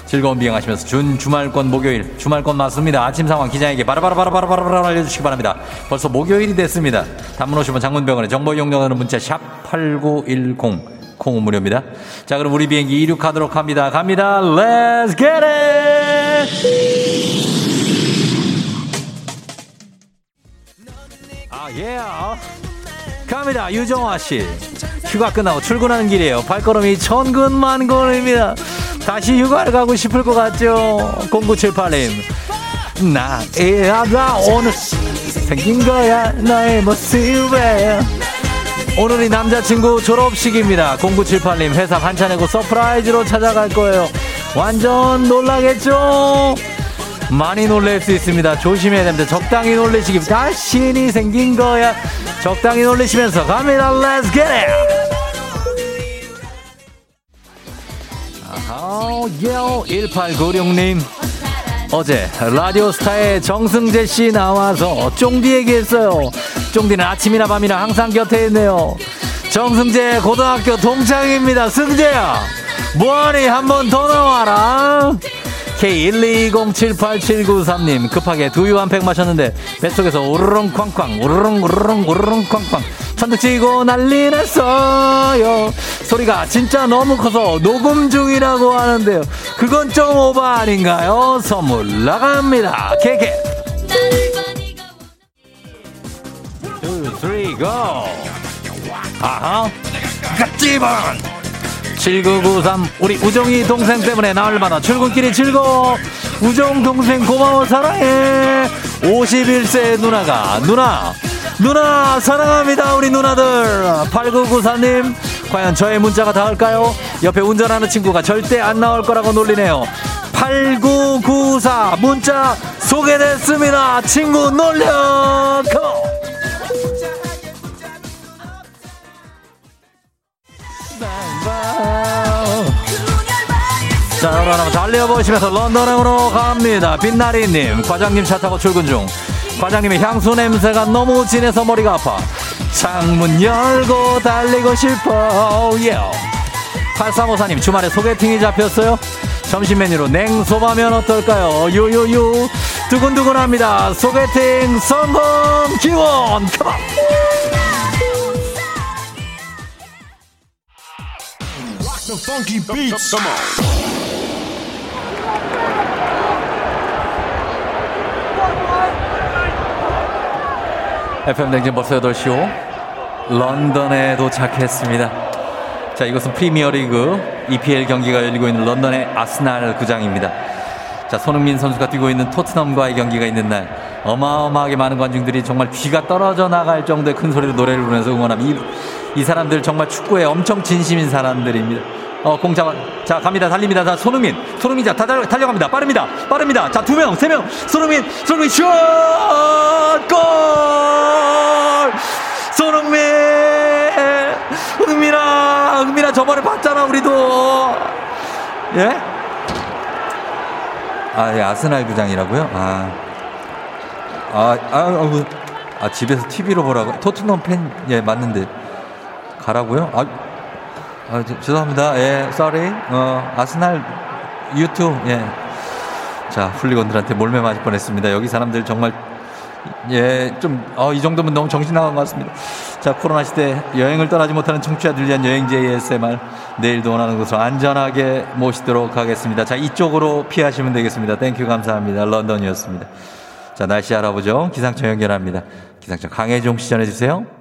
즐거운 비행하시면서 준 주말권 목요일 주말권 맞습니다. 아침 상황 기장에게 바라바라바라바라바라 알려주시기 바랍니다. 벌써 목요일이 됐습니다. 단문 오시면 장문병원에 정보 이용료는 문자 샵8910 콩은 무료입니다. 자 그럼 우리 비행기 이륙하도록 합니다. 갑니다. Let's get it! 아, 예. 갑니다. 유정화 씨. 휴가 끝나고 출근하는 길이에요. 발걸음이 천근만근입니다. 다시 휴가를 가고 싶을 것 같죠? 0978님. 나, 야, 나 오늘 생긴 거야. 너의 모습에. 오늘이 남자친구 졸업식입니다. 0978님 회사 반차 내고 surprise로 찾아갈 거예요. 완전 놀라겠죠? 많이 놀랄 수 있습니다. 조심해야 됩니다. 적당히 놀리시기 자신이 생긴 거야. 적당히 놀리시면서 갑니다. Let's get it! 아하, 요 1896님. 어제 라디오 스타의 정승재 씨 나와서 쫑디 얘기했어요. 쫑디는 아침이나 밤이나 항상 곁에 있네요. 정승재 고등학교 동창입니다. 승재야, 뭐하니 한 번 더 나와라. K120787993님 급하게 두유 한 팩 마셨는데 뱃속에서 우르릉 쾅쾅 우르릉 우르릉 우르릉 쾅쾅. 천둥치고 난리 났어요. 소리가 진짜 너무 커서 녹음 중이라고 하는데요. 그건 좀 오바 아닌가요? 선물 나갑니다. 케케. 2, 3, go. 아하. 갓집은 7993 우리 우정이 동생 때문에 나흘마다 출근길이 즐거워. 우정 동생 고마워. 사랑해. 51세 누나가. 누나. 누나 사랑합니다 우리 누나들. 8994님 과연 저의 문자가 닿을까요? 옆에 운전하는 친구가 절대 안 나올 거라고 놀리네요. 8994 문자 소개됐습니다. 친구 놀려. 컴 자, 여러분 한번 달려보시면서 런던으로 갑니다. 빛나리님, 과장님 차 타고 출근 중. 과장님의 향수 냄새가 너무 진해서 머리가 아파. 창문 열고 달리고 싶어. 예. 8354님, 주말에 소개팅이 잡혔어요? 점심 메뉴로 냉소바면 어떨까요? 유유유. 두근두근합니다. 소개팅 성공 기원! 컴온! The funky beats. Come on. FM 댕진 벌써 8시오. 런던에 도착했습니다. 자, 이것은 프리미어 리그 EPL 경기가 열리고 있는 런던의 아스날 구장입니다. 자, 손흥민 선수가 뛰고 있는 토트넘과의 경기가 있는 날 어마어마하게 많은 관중들이 정말 귀가 떨어져 나갈 정도의 큰 소리로 노래를 부르면서 응원합니다. 이, 이 사람들 정말 축구에 엄청 진심인 사람들입니다. 어, 공 잡아. 자, 갑니다. 달립니다. 자, 손흥민. 손흥민 자, 다 달려, 달려갑니다. 빠릅니다. 빠릅니다. 자, 두 명, 세 명. 손흥민, 손흥민 슛! 골! 손흥민! 흥민아, 흥민아 저번에 봤잖아, 우리도. 예? 아, 예, 아스날 구장이라고요? 아. 아, 아, 아, 아, 집에서 TV로 보라고. 토트넘 팬, 예, 맞는데. 가라고요? 아, 아 저, 죄송합니다. 예, sorry. 어, 아스날 유튜브, 예. 자, 훌리건들한테 몰매 맞을 뻔 했습니다. 여기 사람들 정말, 예, 좀, 어, 이 정도면 너무 정신 나간 것 같습니다. 자, 코로나 시대 여행을 떠나지 못하는 청취자들 위한 여행지 ASMR. 내일도 원하는 곳으로 안전하게 모시도록 하겠습니다. 자, 이쪽으로 피하시면 되겠습니다. Thank you 감사합니다. 런던이었습니다. 자, 날씨 알아보죠. 기상청 연결합니다. 기상청 강혜종 씨 전해주세요.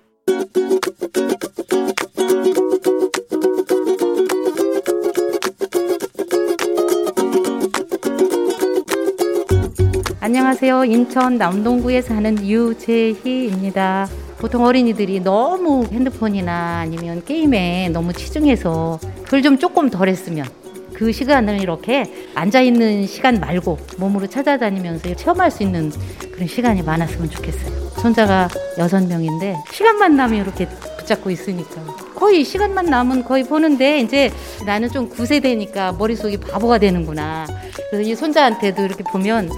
안녕하세요. 인천 남동구에 사는 유재희입니다. 보통 어린이들이 너무 핸드폰이나 아니면 게임에 너무 치중해서 그걸 좀 조금 덜 했으면 그 시간을 이렇게 앉아있는 시간 말고 몸으로 찾아다니면서 체험할 수 있는 그런 시간이 많았으면 좋겠어요. 손자가 여섯 명인데 시간만 나면 이렇게 붙잡고 있으니까 거의 시간만 남은 거의 보는데 이제 나는 좀 구세대니까 머릿속이 바보가 되는구나. 그래서 이 손자한테도 이렇게 보면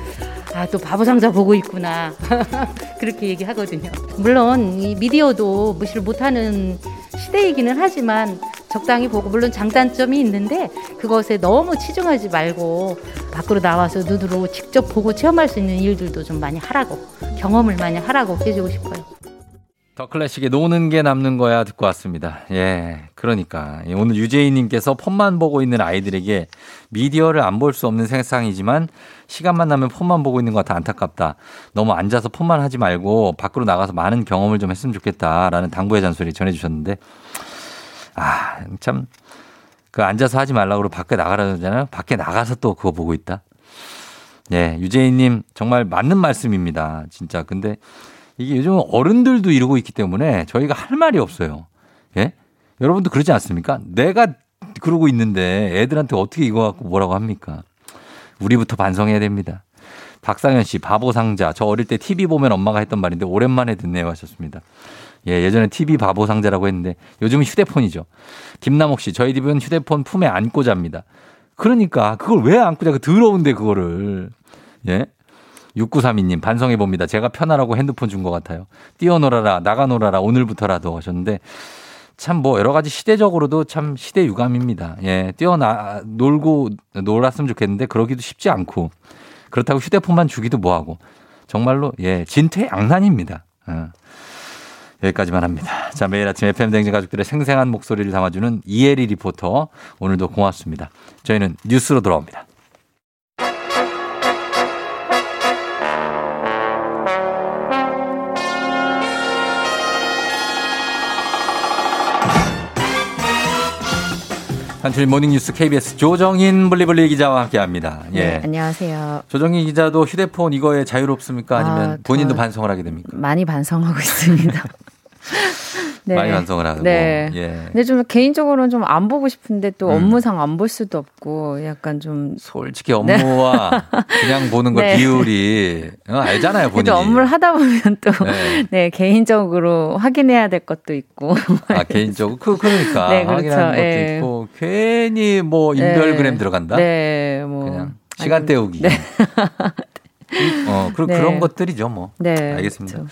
아, 또 바보 상자 보고 있구나. 그렇게 얘기하거든요. 물론 이 미디어도 무시를 못하는 시대이기는 하지만 적당히 보고 물론 장단점이 있는데 그것에 너무 치중하지 말고 밖으로 나와서 눈으로 직접 보고 체험할 수 있는 일들도 좀 많이 하라고 경험을 많이 하라고 해주고 싶어요. 더 클래식의 노는 게 남는 거야 듣고 왔습니다. 예. 그러니까. 오늘 유재희님께서 폰만 보고 있는 아이들에게 미디어를 안 볼 수 없는 세상이지만 시간만 나면 폰만 보고 있는 것 같아 안타깝다. 너무 앉아서 폰만 하지 말고 밖으로 나가서 많은 경험을 좀 했으면 좋겠다라는 당부의 잔소리 전해주셨는데 아, 참. 그 앉아서 하지 말라고 밖에 나가라잖아요. 밖에 나가서 또 그거 보고 있다. 예. 유재희님 정말 맞는 말씀입니다. 진짜. 근데 이게 요즘 어른들도 이러고 있기 때문에 저희가 할 말이 없어요. 예? 여러분도 그러지 않습니까? 내가 그러고 있는데 애들한테 어떻게 이거 갖고 뭐라고 합니까? 우리부터 반성해야 됩니다. 박상현 씨, 바보 상자. 저 어릴 때 TV 보면 엄마가 했던 말인데 오랜만에 듣네요 하셨습니다. 예, 예전에 TV 바보 상자라고 했는데 요즘은 휴대폰이죠. 김남옥 씨, 저희 집은 휴대폰 품에 안고 잡니다. 그러니까 그걸 왜 안고 자? 그 더러운데 그거를. 예? 6932님 반성해 봅니다. 제가 편하라고 핸드폰 준 것 같아요. 뛰어놀아라, 나가놀아라, 오늘부터라도 하셨는데 참 뭐 여러 가지 시대적으로도 참 시대 유감입니다. 예, 뛰어나 놀고 놀았으면 좋겠는데 그러기도 쉽지 않고 그렇다고 휴대폰만 주기도 뭐하고 정말로 예 진퇴양난입니다. 어. 여기까지만 합니다. 자 매일 아침 FM 댕진 가족들의 생생한 목소리를 담아주는 이혜리 리포터 오늘도 고맙습니다. 저희는 뉴스로 돌아옵니다. 한출 모닝뉴스 KBS 조정인 블리블리 기자와 함께합니다. 예. 네, 안녕하세요. 조정인 기자도 휴대폰 이거에 자유롭습니까? 아니면 아, 본인도 저- 반성을 하게 됩니까? 많이 반성하고 있습니다. 네. 많이 반성을 하고. 네. 예. 근데 좀 개인적으로는 좀 안 보고 싶은데 또 음. 업무상 안 볼 수도 없고 약간 좀 솔직히 업무와 그냥 보는 거 네. 비율이 어, 알잖아요 본인이. 업무를 하다 보면 또 네. 네. 개인적으로 확인해야 될 것도 있고 아 개인적으로 그 그러니까 네, 그렇죠. 확인하는 것도 예. 있고 괜히 뭐 인별그램 네. 들어간다. 네, 뭐 그냥 시간 때우기. 어, 그, 네. 그런 것들이죠, 뭐. 네, 알겠습니다.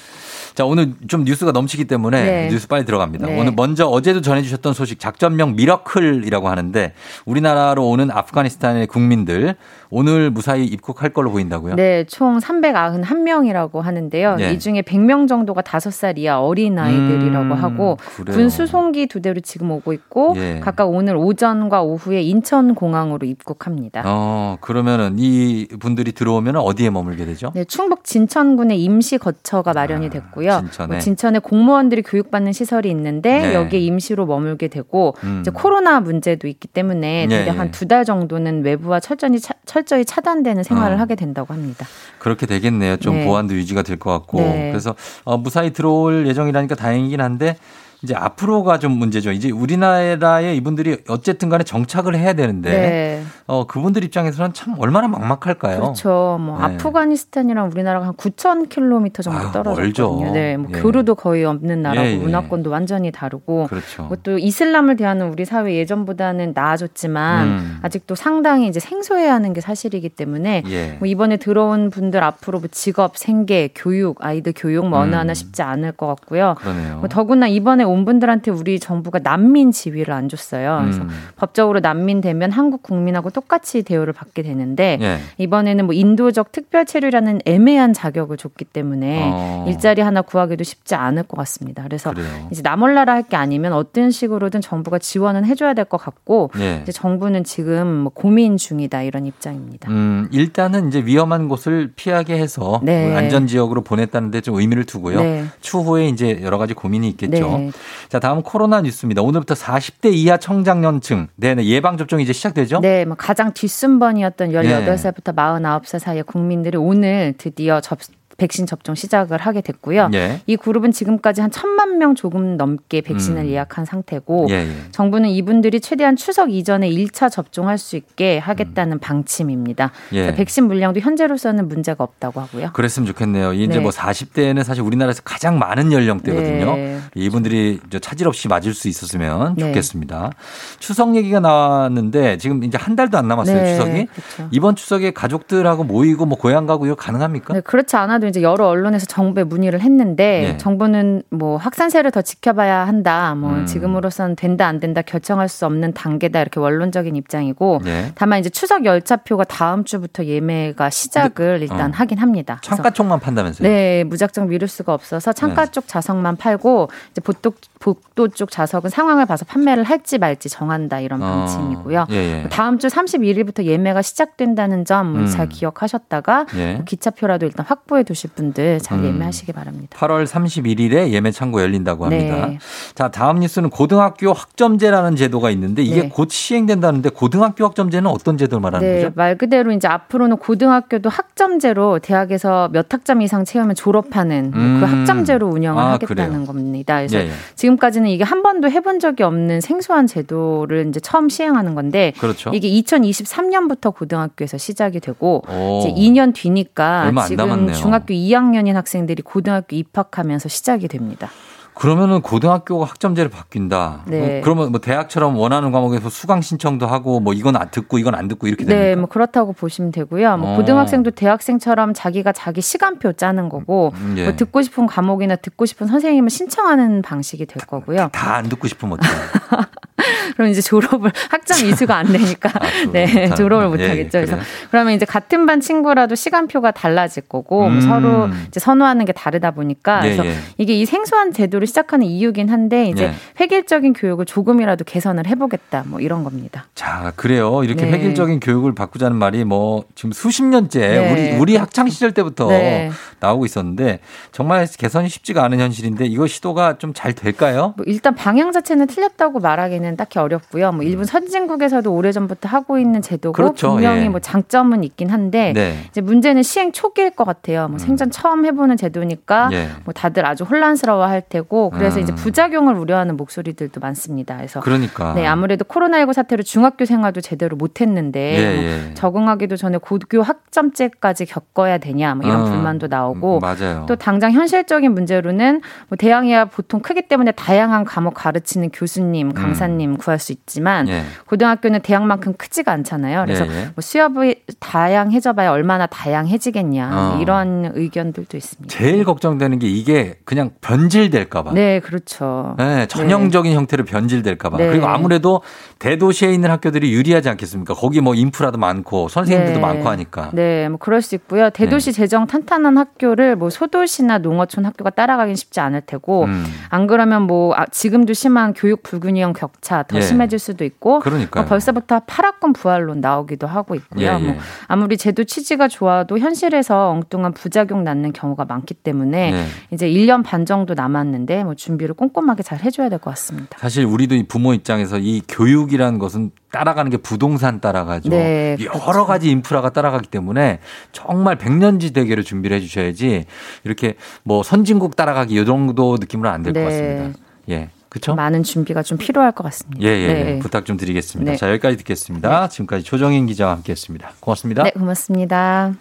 자, 오늘 좀 뉴스가 넘치기 때문에 네. 뉴스 빨리 들어갑니다. 네. 오늘 먼저 어제도 전해주셨던 소식 작전명 미러클이라고 하는데 우리나라로 오는 아프가니스탄의 국민들 오늘 무사히 입국할 걸로 보인다고요? 네, 총 391명이라고 하는데요. 네. 이 중에 100명 정도가 5살 이하 어린 아이들이라고 음, 하고 그래요. 군 수송기 두 대로 지금 오고 있고 예. 각각 오늘 오전과 오후에 인천 공항으로 입국합니다. 어, 그러면은 이 분들이 들어오면 어디에 머물게 되죠? 네, 충북 진천군에 임시 거처가 마련이 됐고요. 아, 진천에. 뭐 진천에 공무원들이 교육받는 시설이 있는데 네. 여기에 임시로 머물게 되고 음. 이제 코로나 문제도 있기 때문에 예, 대략 예. 한두 달 정도는 외부와 철저히 차, 철저히 차단되는 생활을 어. 하게 된다고 합니다. 그렇게 되겠네요. 좀 네. 보안도 유지가 될 것 같고. 네. 그래서 어, 무사히 들어올 예정이라니까 다행이긴 한데 이제 앞으로가 좀 문제죠. 이제 우리나라에 이분들이 어쨌든 간에 정착을 해야 되는데 네. 어, 그분들 입장에서는 참 얼마나 막막할까요? 그렇죠. 뭐 네. 아프가니스탄이랑 우리나라가 한 9,000km 정도 떨어졌거든요. 멀죠. 네, 뭐 예. 교류도 거의 없는 나라고 예, 예. 문화권도 완전히 다르고 그렇죠. 뭐또 이슬람을 대하는 우리 사회 예전보다는 나아졌지만 음. 아직도 상당히 이제 생소해하는 게 사실이기 때문에 예. 뭐 이번에 들어온 분들 앞으로 뭐 직업, 생계, 교육, 아이들 교육 뭐 어느 음. 하나 쉽지 않을 것 같고요. 그러네요. 뭐 더구나 이번에 온 분들한테 우리 정부가 난민 지위를 안 줬어요. 그래서 음. 법적으로 난민 되면 한국 국민하고 똑같이 대우를 받게 되는데 예. 이번에는 뭐 인도적 특별 체류라는 애매한 자격을 줬기 때문에 어. 일자리 하나 구하기도 쉽지 않을 것 같습니다. 그래서 그래요. 이제 나몰라라 할 게 아니면 어떤 식으로든 정부가 지원은 해줘야 될 것 같고 예. 이제 정부는 지금 뭐 고민 중이다 이런 입장입니다. 음, 일단은 이제 위험한 곳을 피하게 해서 네. 그 안전 지역으로 보냈다는데 좀 의미를 두고요. 네. 추후에 이제 여러 가지 고민이 있겠죠. 네. 자, 다음 코로나 뉴스입니다. 오늘부터 40대 이하 청장년층 네, 네, 예방 접종이 이제 시작되죠? 네, 뭐 가장 뒷순번이었던 네. 18살부터 49살 사이의 국민들이 오늘 드디어 접 백신 접종 시작을 하게 됐고요. 예. 이 그룹은 지금까지 한 천만 명 조금 넘게 백신을 음. 예약한 상태고 예, 예. 정부는 이분들이 최대한 추석 이전에 1차 접종할 수 있게 하겠다는 방침입니다. 음. 예. 그래서 백신 물량도 현재로서는 문제가 없다고 하고요. 그랬으면 좋겠네요. 이제 네. 뭐 40대는 사실 우리나라에서 가장 많은 연령대거든요. 네. 이분들이 저 차질 없이 맞을 수 있었으면 네. 좋겠습니다. 추석 얘기가 나왔는데 지금 이제 한 달도 안 남았어요, 네, 추석이. 그렇죠. 이번 추석에 가족들하고 모이고 뭐 고향 가고 이거 가능합니까? 네, 그렇지 않아도 이제 여러 언론에서 정부에 문의를 했는데 예. 정부는 뭐 확산세를 더 지켜봐야 한다. 뭐 음. 지금으로선 된다 안 된다 결정할 수 없는 단계다 이렇게 원론적인 입장이고 네. 다만 이제 추석 열차표가 다음 주부터 예매가 시작을 일단 어. 하긴 합니다. 창가 쪽만 판다면서요? 네, 무작정 미룰 수가 없어서 창가 네. 쪽 좌석만 팔고 이제 복도, 복도 쪽 좌석은 상황을 봐서 판매를 할지 말지 정한다 이런 어, 방침이고요. 예, 예. 다음 주 31일부터 예매가 시작된다는 점 음. 잘 기억하셨다가 예. 뭐 기차표라도 일단 확보해 두실 분들 잘 음. 예매하시기 바랍니다. 8월 31일에 예매 창구 열린다고 합니다. 네. 자, 다음 뉴스는 고등학교 학점제라는 제도가 있는데 이게 네. 곧 시행된다는데 고등학교 학점제는 어떤 제도를 말하는 네, 거죠? 말 그대로 이제 앞으로는 고등학교도 학점제로 대학에서 몇 학점 이상 채우면 졸업하는 음. 그 학점제로 운영을 아, 하겠다는 그래요? 겁니다. 그래서 예, 예. 지금까지는 이게 한 번도 해본 적이 없는 생소한 제도를 이제 처음 시행하는 건데 그렇죠. 이게 2023년부터 고등학교에서 시작이 되고 오. 이제 2년 뒤니까 지금 남았 중학교 2학년인 학생들이 고등학교 입학하면서 시작이 됩니다. 그러면은 고등학교가 학점제를 바뀐다. 네. 어, 그러면 뭐 대학처럼 원하는 과목에서 수강 신청도 하고 뭐 이건 안 듣고 이건 안 듣고 이렇게 됩니까? 네, 뭐 그렇다고 보시면 되고요. 뭐 어. 고등학생도 대학생처럼 자기가 자기 시간표 짜는 거고 음, 예. 뭐 듣고 싶은 과목이나 듣고 싶은 선생님을 신청하는 방식이 될 거고요. 다 안 듣고 싶으면 어떡해요? 그럼 이제 졸업을 학점 이수가 안 되니까 네 못하는- 졸업을 못 아, 예, 하겠죠. 그래서. 그러면 이제 같은 반 친구라도 시간표가 달라질 거고 뭐 음. 서로 이제 선호하는 게 다르다 보니까 예, 그래서 예. 이게 이 생소한 제도 를 시작하는 이유긴 한데 이제 예. 획일적인 교육을 조금이라도 개선을 해보겠다 뭐 이런 겁니다. 자, 그래요. 이렇게 네. 획일적인 교육을 바꾸자는 말이 뭐 지금 수십 년째 네. 우리 우리 학창 시절 때부터 네. 나오고 있었는데 정말 개선이 쉽지가 않은 현실인데 이거 시도가 좀 잘 될까요? 뭐 일단 방향 자체는 틀렸다고 말하기는 딱히 어렵고요. 뭐 일본 선진국에서도 오래 전부터 하고 있는 제도고 그렇죠. 분명히 예. 뭐 장점은 있긴 한데 네. 이제 문제는 시행 초기일 것 같아요. 뭐 생전 처음 해보는 제도니까 예. 뭐 다들 아주 혼란스러워할 테고 그래서 음. 이제 부작용을 우려하는 목소리들도 많습니다. 그래서 그러니까. 네 아무래도 코로나19 사태로 중학교 생활도 제대로 못했는데 예, 뭐 예. 적응하기도 전에 고교 학점제까지 겪어야 되냐 뭐 이런 어, 불만도 나오고 맞아요. 또 당장 현실적인 문제로는 뭐 대학이야 보통 크기 때문에 다양한 과목 가르치는 교수님, 강사님 선생님 구할 수 있지만 예. 고등학교는 대학만큼 크지가 않잖아요. 그래서 예, 예. 뭐 수업이 다양해져봐야 얼마나 다양해지겠냐 어. 이런 의견들도 있습니다. 제일 걱정되는 게 이게 그냥 변질될까 봐. 네, 그렇죠. 네, 전형적인 형태로 변질될까봐. 네. 그리고 아무래도 대도시에 있는 학교들이 유리하지 않겠습니까? 거기 뭐 인프라도 많고 선생님들도 네. 많고 하니까. 네, 뭐 그럴 수 있고요. 대도시 재정 탄탄한 학교를 뭐 소도시나 농어촌 학교가 따라가긴 쉽지 않을 테고 음. 안 그러면 뭐 아, 지금도 심한 교육 불균형 격차 더 예. 심해질 수도 있고 그러니까요. 뭐 벌써부터 8학군 부활론 나오기도 하고 있고요. 예, 예. 뭐 아무리 제도 취지가 좋아도 현실에서 엉뚱한 부작용 낳는 경우가 많기 때문에 네. 이제 1년 반 정도 남았는데 뭐 준비를 꼼꼼하게 잘 해줘야 될 것 같습니다. 사실 우리도 이 부모 입장에서 이 교육이라는 것은 따라가는 게 부동산 따라가죠. 네, 여러 가지 인프라가 따라가기 때문에 정말 백년지 대계로 준비를 해 주셔야지 이렇게 뭐 선진국 따라가기 이 정도 느낌으로는 안될것 네. 같습니다. 예. 그렇죠? 많은 준비가 좀 필요할 것 같습니다. 예, 예, 예. 네. 부탁 좀 드리겠습니다. 네. 자, 여기까지 듣겠습니다. 지금까지 조정인 기자와 함께 했습니다. 고맙습니다. 네, 고맙습니다.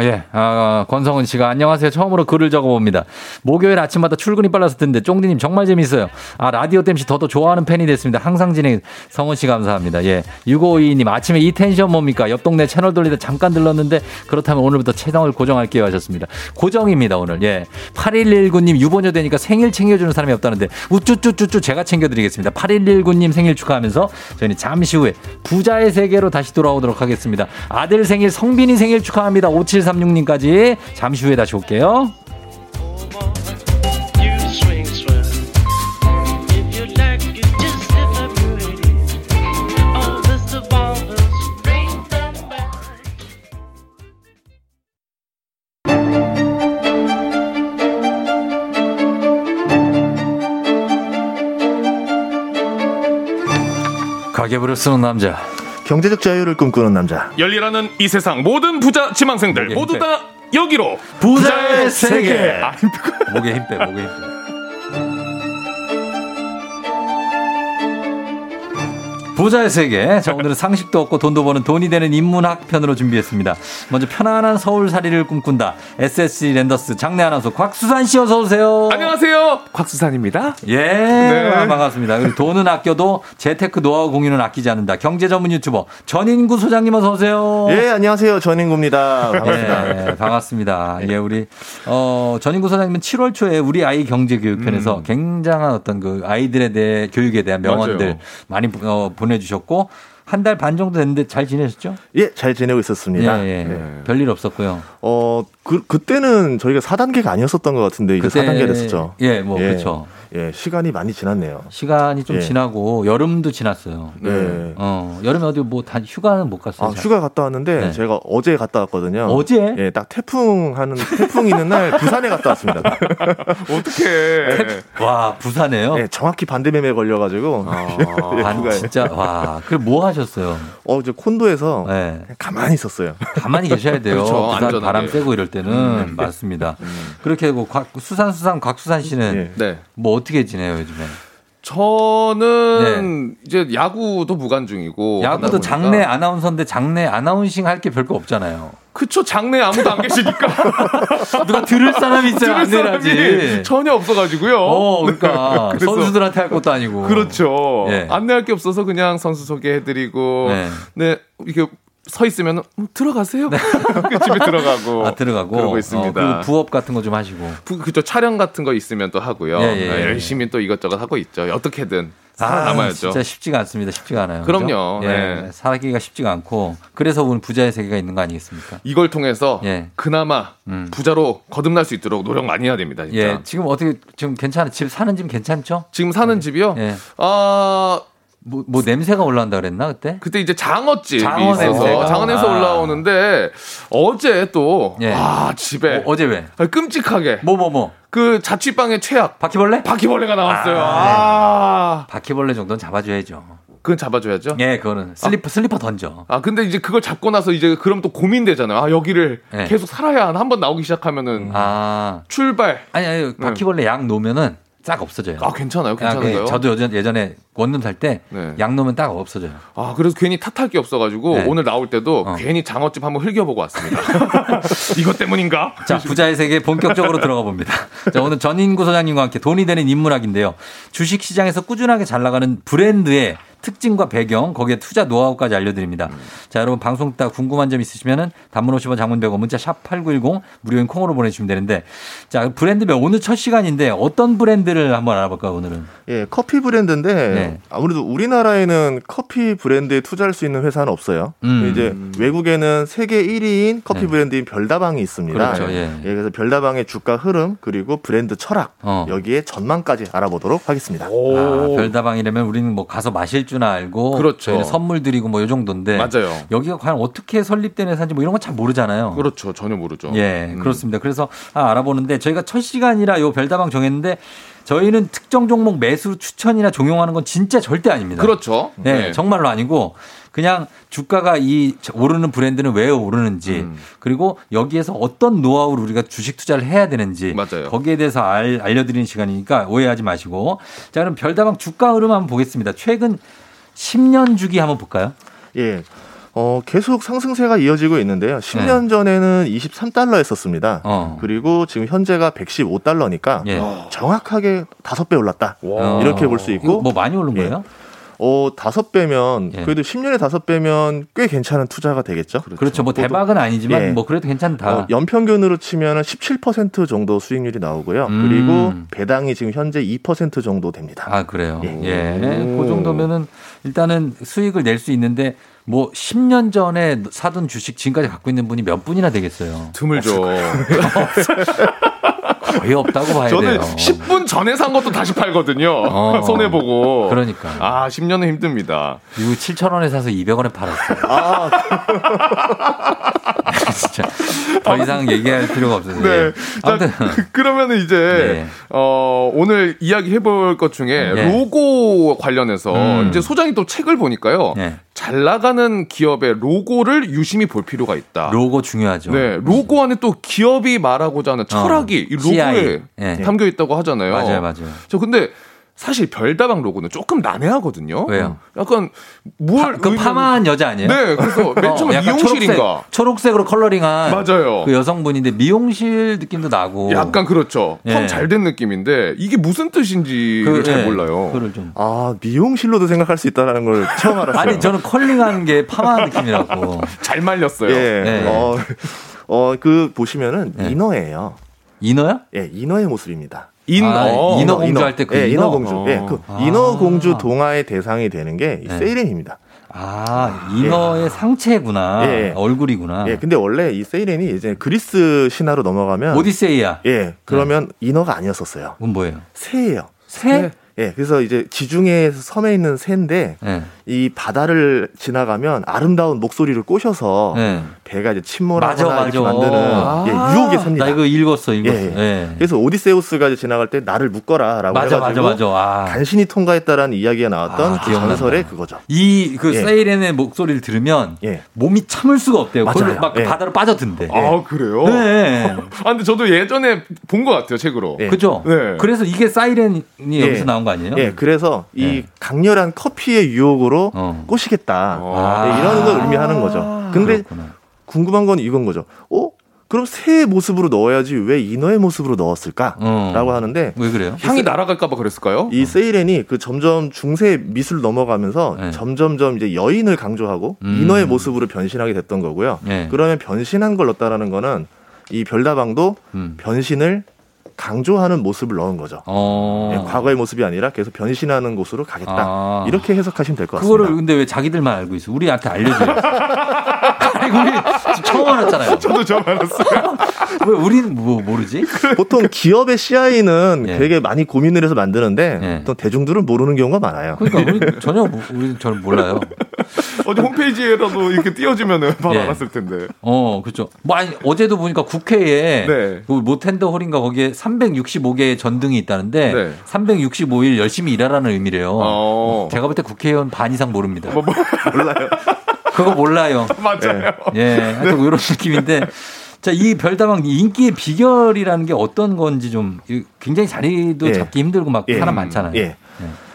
예, 아, 권성은 씨가 안녕하세요. 처음으로 글을 적어봅니다. 목요일 아침마다 출근이 빨라서 듣는데 쫑디님 정말 재밌어요. 아, 라디오 땜시 더더 좋아하는 팬이 됐습니다. 항상 진행 성은 씨 감사합니다. 예, 6522님 아침에 이 텐션 뭡니까? 옆 동네 채널 돌리다 잠깐 들렀는데 그렇다면 오늘부터 채널을 고정할게요 하셨습니다. 고정입니다 오늘. 예, 8119님 유보녀 되니까 생일 챙겨주는 사람이 없다는데 우쭈쭈쭈쭈 제가 챙겨드리겠습니다. 8119님 생일 축하하면서 저희는 잠시 후에 부자의 세계로 다시 돌아오도록 하겠습니다. 아들 생일 성빈이 생일 축하합니다. 5736님까지 잠시 후에 다시 올게요. 가계부를 쓰는 남자. 경제적 자유를 꿈꾸는 남자. 열리라는 이 세상 모든 부자 지망생들 모두. 다 여기로 부자의 세계. 아, 목에 힘 빼, 목에 힘 빼. 부자의 세계. 자, 오늘은 상식도 없고 돈도 버는 돈이 되는 인문학 편으로 준비했습니다. 먼저 편안한 서울살이를 꿈꾼다. SSC 랜더스 장내 아나운서 곽수산 씨 어서 오세요. 안녕하세요. 곽수산입니다. 예, 네. 반갑습니다. 그리고 돈은 아껴도 재테크 노하우 공유는 아끼지 않는다. 경제 전문 유튜버 전인구 소장님 어서 오세요. 예, 안녕하세요. 전인구입니다. 반갑습니다. 예, 반갑습니다. 예, 우리 어 전인구 소장님은 7월 초에 우리 아이 경제 교육편에서 음. 굉장한 어떤 그 아이들에 대해 교육에 대한 명언들 맞아요. 많이 어, 보내주셨고 한 달 반 정도 됐는데 잘 지내셨죠? 예, 잘 지내고 있었습니다. 예, 예. 네. 별일 없었고요. 어, 그, 그때는 저희가 4단계가 아니었었던 것 같은데, 이제 그때- 4단계 됐었죠. 예, 뭐, 그렇죠. 예, 시간이 많이 지났네요. 시간이 좀 예. 지나고 여름도 지났어요. 네. 어 여름에 어디 뭐 다 휴가는 못 갔어요. 아, 잘? 휴가 갔다 왔는데, 네. 제가 어제 갔다 왔거든요. 어제? 예, 딱 태풍 하는, 태풍 있는 날 부산에 갔다 왔습니다. 어떻게? 와 부산에요? 예, 정확히 반대매매 걸려 가지고. 예, 아, 휴가에. 진짜 와. 그뭐 하셨어요? 어, 이제 콘도에서 네. 가만히 있었어요. 가만히 계셔야 돼요. 그렇죠, 부산. 바람 쐬고 이럴 때는 맞습니다. 그렇게 뭐 곽- 수산 수산 곽수산 씨는 네. 뭐 어떻게 지내요 요즘에? 저는 이제 야구도 무관 중이고 하다 야구도 장내 아나운서인데 장내 아나운싱 할 게 별거 없잖아요. 그쵸 장내 아무도 안 계시니까 누가 들을 사람이 있어야 들을 안. 사람이 전혀 없어가지고요. 어, 그러니까 그래서- 선수들한테 할 것도 아니고. 그렇죠. 예. 안내할 게 없어서 그냥 선수 소개해드리고 네. 네, 이렇게 서 있으면 음, 들어가세요. 그 집에 들어가고 아 들어가고 그러고 있습니다. 어, 부업 같은 거 좀 하시고. 부- 그쵸 촬영 같은 거 있으면 또 하고요. 예, 예, 네, 예. 열심히 또 이것저것 하고 있죠. 어떻게든 아, 살아남아야죠. 진짜 쉽지가 않습니다. 쉽지가 않아요. 그럼요. 그죠? 예, 네. 살기가 쉽지가 않고 그래서 오늘 부자의 세계가 있는 거 아니겠습니까? 이걸 통해서 예. 그나마 음. 부자로 거듭날 수 있도록 노력 많이 해야 됩니다. 진짜. 예, 지금 어떻게 지금 괜찮아? 집 사는 집 괜찮죠? 지금 사는 집이요. 예. 아 뭐, 뭐 냄새가 올라온다 그랬나 그때? 그때 이제 장어집이 장어 냄새가. 장어에서 아. 올라오는데 어제 또 예. 아, 집에 어, 어제 왜? 아, 끔찍하게 뭐 뭐 뭐? 그 자취방의 최악 바퀴벌레? 바퀴벌레가 나왔어요. 아, 아, 바퀴벌레 정도는 잡아줘야죠. 그건 잡아줘야죠. 예, 그거는 슬리퍼 슬리퍼 던져. 아 근데 이제 그걸 잡고 나서 이제 그럼 또 고민되잖아요. 아 여기를 예. 계속 살아야 한 번 나오기 시작하면은 아, 출발. 아니 아니 바퀴벌레 약 놓으면은 싹 없어져요. 아, 괜찮아요? 아, 괜찮은가요? 그 저도 예전, 예전에 원룸 살때 네. 약 놓으면 딱 없어져요. 아, 그래서 괜히 탓할 게 없어가지고 네. 오늘 나올 때도 어. 괜히 장어집 한번 흘겨보고 왔습니다. 이것 때문인가? 자, 부자의 세계 본격적으로 들어가 봅니다. 자, 오늘 전인구 소장님과 함께 돈이 되는 인문학인데요. 주식 시장에서 꾸준하게 잘 나가는 브랜드의 특징과 배경, 거기에 투자 노하우까지 알려드립니다. 자, 여러분 방송 듣다 궁금한 점 있으시면은 단문 50원 장문 100원 문자 샵 8910 무료인 콩으로 보내주시면 되는데 자, 브랜드별 오늘 첫 시간인데 어떤 브랜드를 한번 알아볼까요, 오늘은? 예, 커피 브랜드인데 네. 아무래도 우리나라에는 커피 브랜드에 투자할 수 있는 회사는 없어요. 음. 이제 외국에는 세계 1위인 커피 네. 브랜드인 별다방이 있습니다. 그렇죠, 예. 그래서 별다방의 주가 흐름 그리고 브랜드 철학 어. 여기에 전망까지 알아보도록 하겠습니다. 아, 별다방이라면 우리는 뭐 가서 마실 줄 알고 그렇죠. 저희는 선물 드리고 뭐이 정도인데 맞아요. 여기가 과연 어떻게 설립된 회사인지 뭐 이런 건 잘 모르잖아요. 그렇죠. 전혀 모르죠. 예, 음. 그렇습니다. 그래서 아, 알아보는데 저희가 첫 시간이라 요 별다방 정했는데 저희는 특정 종목 매수 추천이나 종용하는 건 진짜 절대 아닙니다. 그렇죠. 네, 네. 정말로 아니고 그냥 주가가 이 오르는 브랜드는 왜 오르는지 음. 그리고 여기에서 어떤 노하우를 우리가 주식 투자를 해야 되는지 맞아요. 거기에 대해서 알, 알려드리는 시간이니까 오해하지 마시고 자 그럼 별다방 주가 흐름 한번 보겠습니다. 최근 10년 주기 한번 볼까요? 예. 어, 계속 상승세가 이어지고 있는데요. 10년 전에는 23달러였었습니다. 어. 그리고 지금 현재가 115달러니까 예. 정확하게 다섯 배 올랐다. 와. 이렇게 볼 수 있고 뭐 많이 오른 예. 거예요? 어, 다섯 배면 예. 그래도 10년에 다섯 배면 꽤 괜찮은 투자가 되겠죠. 그렇죠. 뭐 대박은 아니지만 예. 뭐 그래도 괜찮다. 어, 연평균으로 치면은 17% 정도 수익률이 나오고요. 음. 그리고 배당이 지금 현재 2% 정도 됩니다. 아, 그래요. 예. 예. 그 정도면은 일단은 수익을 낼 수 있는데 뭐 10년 전에 사둔 주식 지금까지 갖고 있는 분이 몇 분이나 되겠어요. 드물죠. 거의 없다고 봐야 저는 돼요. 10분 전에 산 것도 다시 팔거든요. 어. 손해 보고. 그러니까. 아, 10년은 힘듭니다. 이거 7천 원에 사서 200원에 팔았어요. 아, 진짜 더 이상 얘기할 필요가 없어요. 네. 예. 자, 아무튼 그러면은 이제 네. 어, 오늘 이야기 해볼 것 중에 네. 로고 관련해서 음. 이제 소장이 또 책을 보니까요. 네. 잘 나가는 기업의 로고를 유심히 볼 필요가 있다. 로고 중요하죠. 네, 로고 안에 또 기업이 말하고자 하는 철학이 이 로고 에 CI. 예. 담겨 있다고 하잖아요. 맞아요, 맞아요. 저 근데 사실 별다방 로고는 조금 난해하거든요. 왜요? 약간 뭘그 의미하는- 파마한 여자 아니에요? 네, 그래서 맨 처음에 어, 미용실인가? 초록색, 초록색 으로 curling한 맞아요. 그 여성분인데 미용실 느낌도 나고 약간 그렇죠. 예. 펌잘 된 느낌인데 이게 무슨 뜻인지를 그, 잘 예, 몰라요. 좀 아, 미용실로도 생각할 수 있다는 걸 처음 알았어요. 아니 저는 curling하는 게 파마한 느낌이라고. 잘 말렸어요. 예. 네. 어, 어, 그 보시면은 네. 인어예요. 인어요? 예, 인어의 모습입니다. 인, 아, 어. 인어 공주 할 때 그 예, 인어. 인어 공주. 어. 예, 그 아. 인어 공주 동화의 대상이 되는 게 이 네. 세이렌입니다. 아 인어의 상체구나. 예, 예. 얼굴이구나. 예, 근데 원래 이 세이렌이 이제 그리스 신화로 넘어가면 오디세이야. 예, 그러면 인어가 아니었었어요. 그건 뭐예요? 새예요. 새? 예, 그래서 이제 지중해 섬에 있는 새인데 예. 이 바다를 지나가면 아름다운 목소리를 꼬셔서 예. 배가 이제 맞아, 침몰하거나 이렇게 맞아. 만드는 아, 예, 유혹의 새입니다. 나 이거 읽었어, 읽었어. 예, 예. 예. 그래서 오디세우스가 이제 지나갈 때 나를 묶어라라고 맞아, 맞아, 해가지고 맞아. 아. 간신히 통과했다라는 이야기가 나왔던 아, 그. 전설의 그거죠. 이그 예. 세이렌의 목소리를 들으면 예. 몸이 참을 수가 없대요. 맞아요. 막 예. 바다로 빠져든대. 아 그래요? 네. 아 근데 저도 예전에 본 것 같아요 책으로. 예. 그죠? 네. 그래서 이게 사이렌이 예. 여기서 나온 거 아니에요? 예, 그래서 이 예. 강렬한 커피의 유혹으로 어. 꼬시겠다. 아. 네, 이런 걸 의미하는 거죠. 근데 그렇구나. 궁금한 건 이건 거죠. 어? 그럼 새의 모습으로 넣어야지 왜 인어의 모습으로 넣었을까? 어. 라고 하는데 왜 그래요? 향이 날아갈까봐 그랬을까요? 이 세이렌이 그 점점 중세 미술 넘어가면서 네. 점점점 이제 여인을 강조하고 음. 인어의 모습으로 변신하게 됐던 거고요. 네. 그러면 변신한 걸 넣었다라는 거는 이 별다방도 음. 변신을 강조하는 모습을 넣은 거죠. 어. 예, 과거의 모습이 아니라 계속 변신하는 곳으로 가겠다. 아. 이렇게 해석하시면 될것 그거를 같습니다. 근데 왜 자기들만 알고 있어? 우리한테 알려줘요. 우리 처음 알았잖아요. 저도 처음 알았어요. 왜 우리는 뭐 모르지? 보통 기업의 CI는 예. 되게 많이 고민을 해서 만드는데 예. 또 대중들은 모르는 경우가 많아요. 그러니까 우리 전혀 모- 우리 잘 몰라요. 어디 홈페이지에라도 이렇게 띄워주면은 바로 예. 알았을 텐데. 어, 그렇죠. 뭐 아니 어제도 보니까 국회에 네. 그 모텐더 홀인가 거기에 365개의 전등이 있다는데 네. 365일 열심히 일하라는 의미래요. 어. 제가 볼 때 국회의원 반 이상 모릅니다. 뭐, 뭐, 몰라요. 그거 몰라요. 맞아요. 예, 하여튼 이런 느낌인데 자, 이 별다방 인기의 비결이라는 게 어떤 건지 좀 이- 굉장히 자리도 예. 잡기 힘들고 막 예. 사람 많잖아요. 예.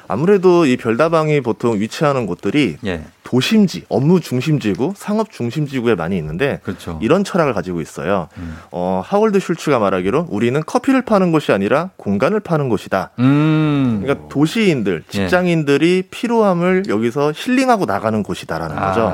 아무래도 이 별다방이 보통 위치하는 곳들이 예. 도심지, 업무 중심지구, 상업 중심지구에 많이 있는데 그렇죠. 이런 철학을 가지고 있어요. 음. 어, 하월드 슐츠가 말하기로 우리는 커피를 파는 곳이 아니라 공간을 파는 곳이다. 음. 그러니까 도시인들, 예. 직장인들이 피로함을 여기서 힐링하고 나가는 곳이다라는 거죠.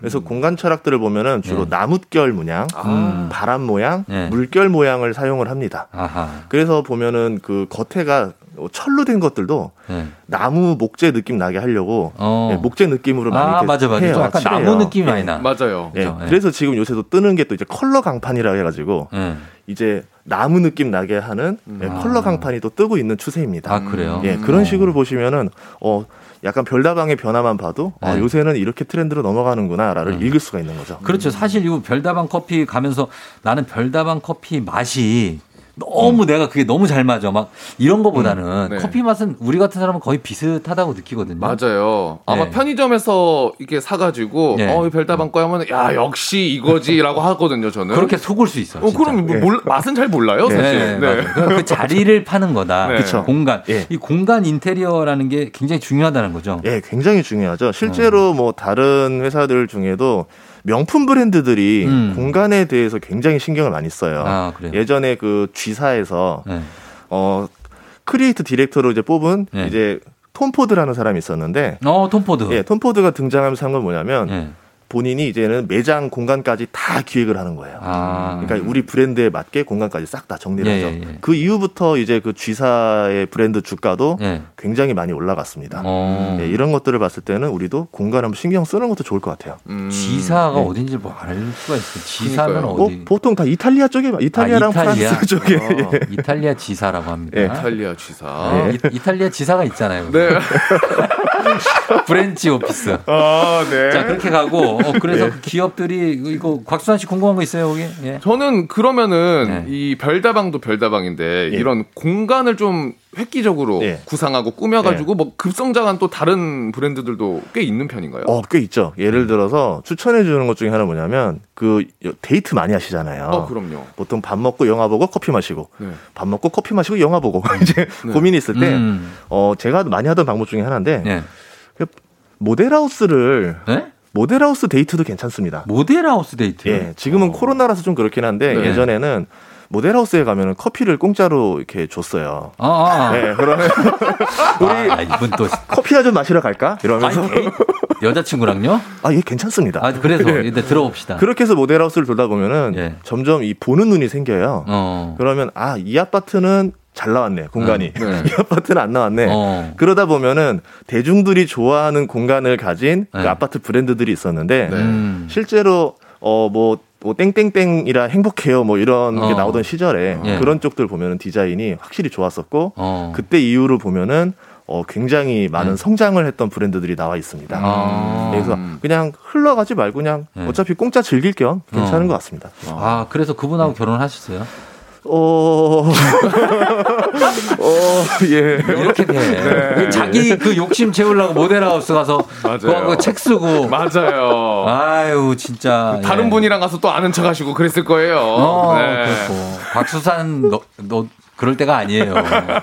아. 그래서 공간 철학들을 보면은 주로 예. 나뭇결 문양, 음. 바람 모양, 예. 물결 모양을 사용을 합니다. 아하. 그래서 보면은 그 겉에가 철로 된 것들도 예. 나무 목재 느낌 나게 하려고 어. 예, 목재 느낌으로 많이 아, 맞아, 맞아. 해요, 좀 약간 칠해요. 나무 느낌이 예. 많이 나. 맞아요. 예, 그죠? 예. 그래서 지금 요새도 뜨는 게 또 이제 컬러 강판이라고 해가지고 예. 이제 나무 느낌 나게 하는 예, 컬러 강판이 또 뜨고 있는 추세입니다. 아, 그래요? 예, 그런 식으로 보시면은 어 약간 별다방의 변화만 봐도 아, 네. 요새는 이렇게 트렌드로 넘어가는구나라를 음. 읽을 수가 있는 거죠. 그렇죠. 사실 이 별다방 커피 가면서 나는 별다방 커피 맛이 너무 내가 그게 너무 잘 맞아. 막 이런 거보다는 음, 네. 커피 맛은 우리 같은 사람은 거의 비슷하다고 느끼거든요. 맞아요. 아마 네. 편의점에서 이렇게 사가지고 네. 어, 이 별다방 거 하면 야 역시 이거지라고 하거든요. 저는 그렇게 속을 수 있어. 어. 그럼 뭐 예. 몰- 맛은 잘 몰라요, 네, 사실. 그럼 그 자리를 파는 거다. 네. 그쵸. 공간. 예. 이 공간 인테리어라는 게 굉장히 중요하다는 거죠. 예, 굉장히 중요하죠. 어. 실제로 뭐 다른 회사들 중에도 명품 브랜드들이 음. 공간에 대해서 굉장히 신경을 많이 써요. 아? 예전에 그 G사에서 네. 어 creative director로 이제 뽑은 네. 이제 톰 포드라는 사람이 있었는데 어, 톰 포드. 예, 톰 포드가 등장하면서 한 건 뭐냐면 예. 본인이 이제는 매장 공간까지 다 기획을 하는 거예요. 아. 그러니까 우리 브랜드에 맞게 공간까지 싹 다 정리를 예, 하죠. 예, 예. 그 이후부터 이제 그 G사의 브랜드 주가도 예. 굉장히 많이 올라갔습니다. 어. 예, 이런 것들을 봤을 때는 우리도 공간 한번 신경 쓰는 것도 좋을 것 같아요. 음. G사가 네. 어딘지 뭐 알 수가 있어요. G사는 그러니까요. 뭐 어디? 보통 다 이탈리아 쪽에 이탈리아랑 아, 이탈리아? 프랑스 쪽에 어, 이탈리아 지사라고 합니다. 예. 이탈리아 지사. 네, 이, 이탈리아 지사가 있잖아요. 네. branch office. 아, 네. 자 그렇게 가고 어, 그래서 예. 그 기업들이 이거- 곽수환 씨 궁금한 거 있어요 여기? 예. 저는 그러면은 네. 이 별다방도 별다방인데 예. 이런 공간을 좀 획기적으로 예. 구상하고 꾸며가지고 뭐 급성장한 또 다른 브랜드들도 꽤 있는 편인가요? 어, 꽤 있죠. 예를 들어서 추천해 주는 것 중에 하나 뭐냐면 그 데이트 많이 하시잖아요. 어, 그럼요. 보통 밥 먹고 영화 보고 커피 마시고 네. 밥 먹고 커피 마시고 영화 보고 이제 네. 고민이 있을 때 음. 어, 제가 많이 하던 방법 중에 하나인데 예. 모델하우스를 네? 모델하우스 데이트도 괜찮습니다. 모델하우스 데이트. 예, 지금은 코로나라서 좀 그렇긴 한데 네. 예전에는 모델하우스에 가면은 커피를 공짜로 이렇게 줬어요. 아, 아. 네, 그러면 우리 아, 이분 또 커피 한잔 마시러 갈까? 이러면서 아니, 여자친구랑요? 아, 이게 괜찮습니다. 아 그래서 예. 일단 들어봅시다. 그렇게 해서 모델하우스를 돌다 보면은 예. 점점 이 보는 눈이 생겨요. 어. 그러면 아, 이 아파트는 잘 나왔네, 공간이. 네. 이 아파트는 안 나왔네. 어. 그러다 보면은 대중들이 좋아하는 공간을 가진 네. 그 아파트 브랜드들이 있었는데 음. 실제로 어뭐 뭐 땡땡땡이라 행복해요 뭐 이런 게 어. 나오던 시절에 예. 그런 쪽들 보면은 디자인이 확실히 좋았었고 어. 그때 이후로 보면은 어 굉장히 많은 성장을 했던 브랜드들이 나와 있습니다. 네. 아. 그래서 그냥 흘러가지 말고 그냥 네. 어차피 공짜 즐길 겸 괜찮은 어. 것 같습니다. 아 그래서 그분하고 결혼하셨어요? 어, 어, 예. 이렇게 돼. 자기 그 욕심 채우려고 모델하우스 가서 맞아요. 그거 책 쓰고 맞아요. 아유 진짜 다른 예. 분이랑 가서 또 아는 척 하시고 그랬을 거예요. 어, 네. 그렇고 박수산 너, 너 그럴 때가 아니에요.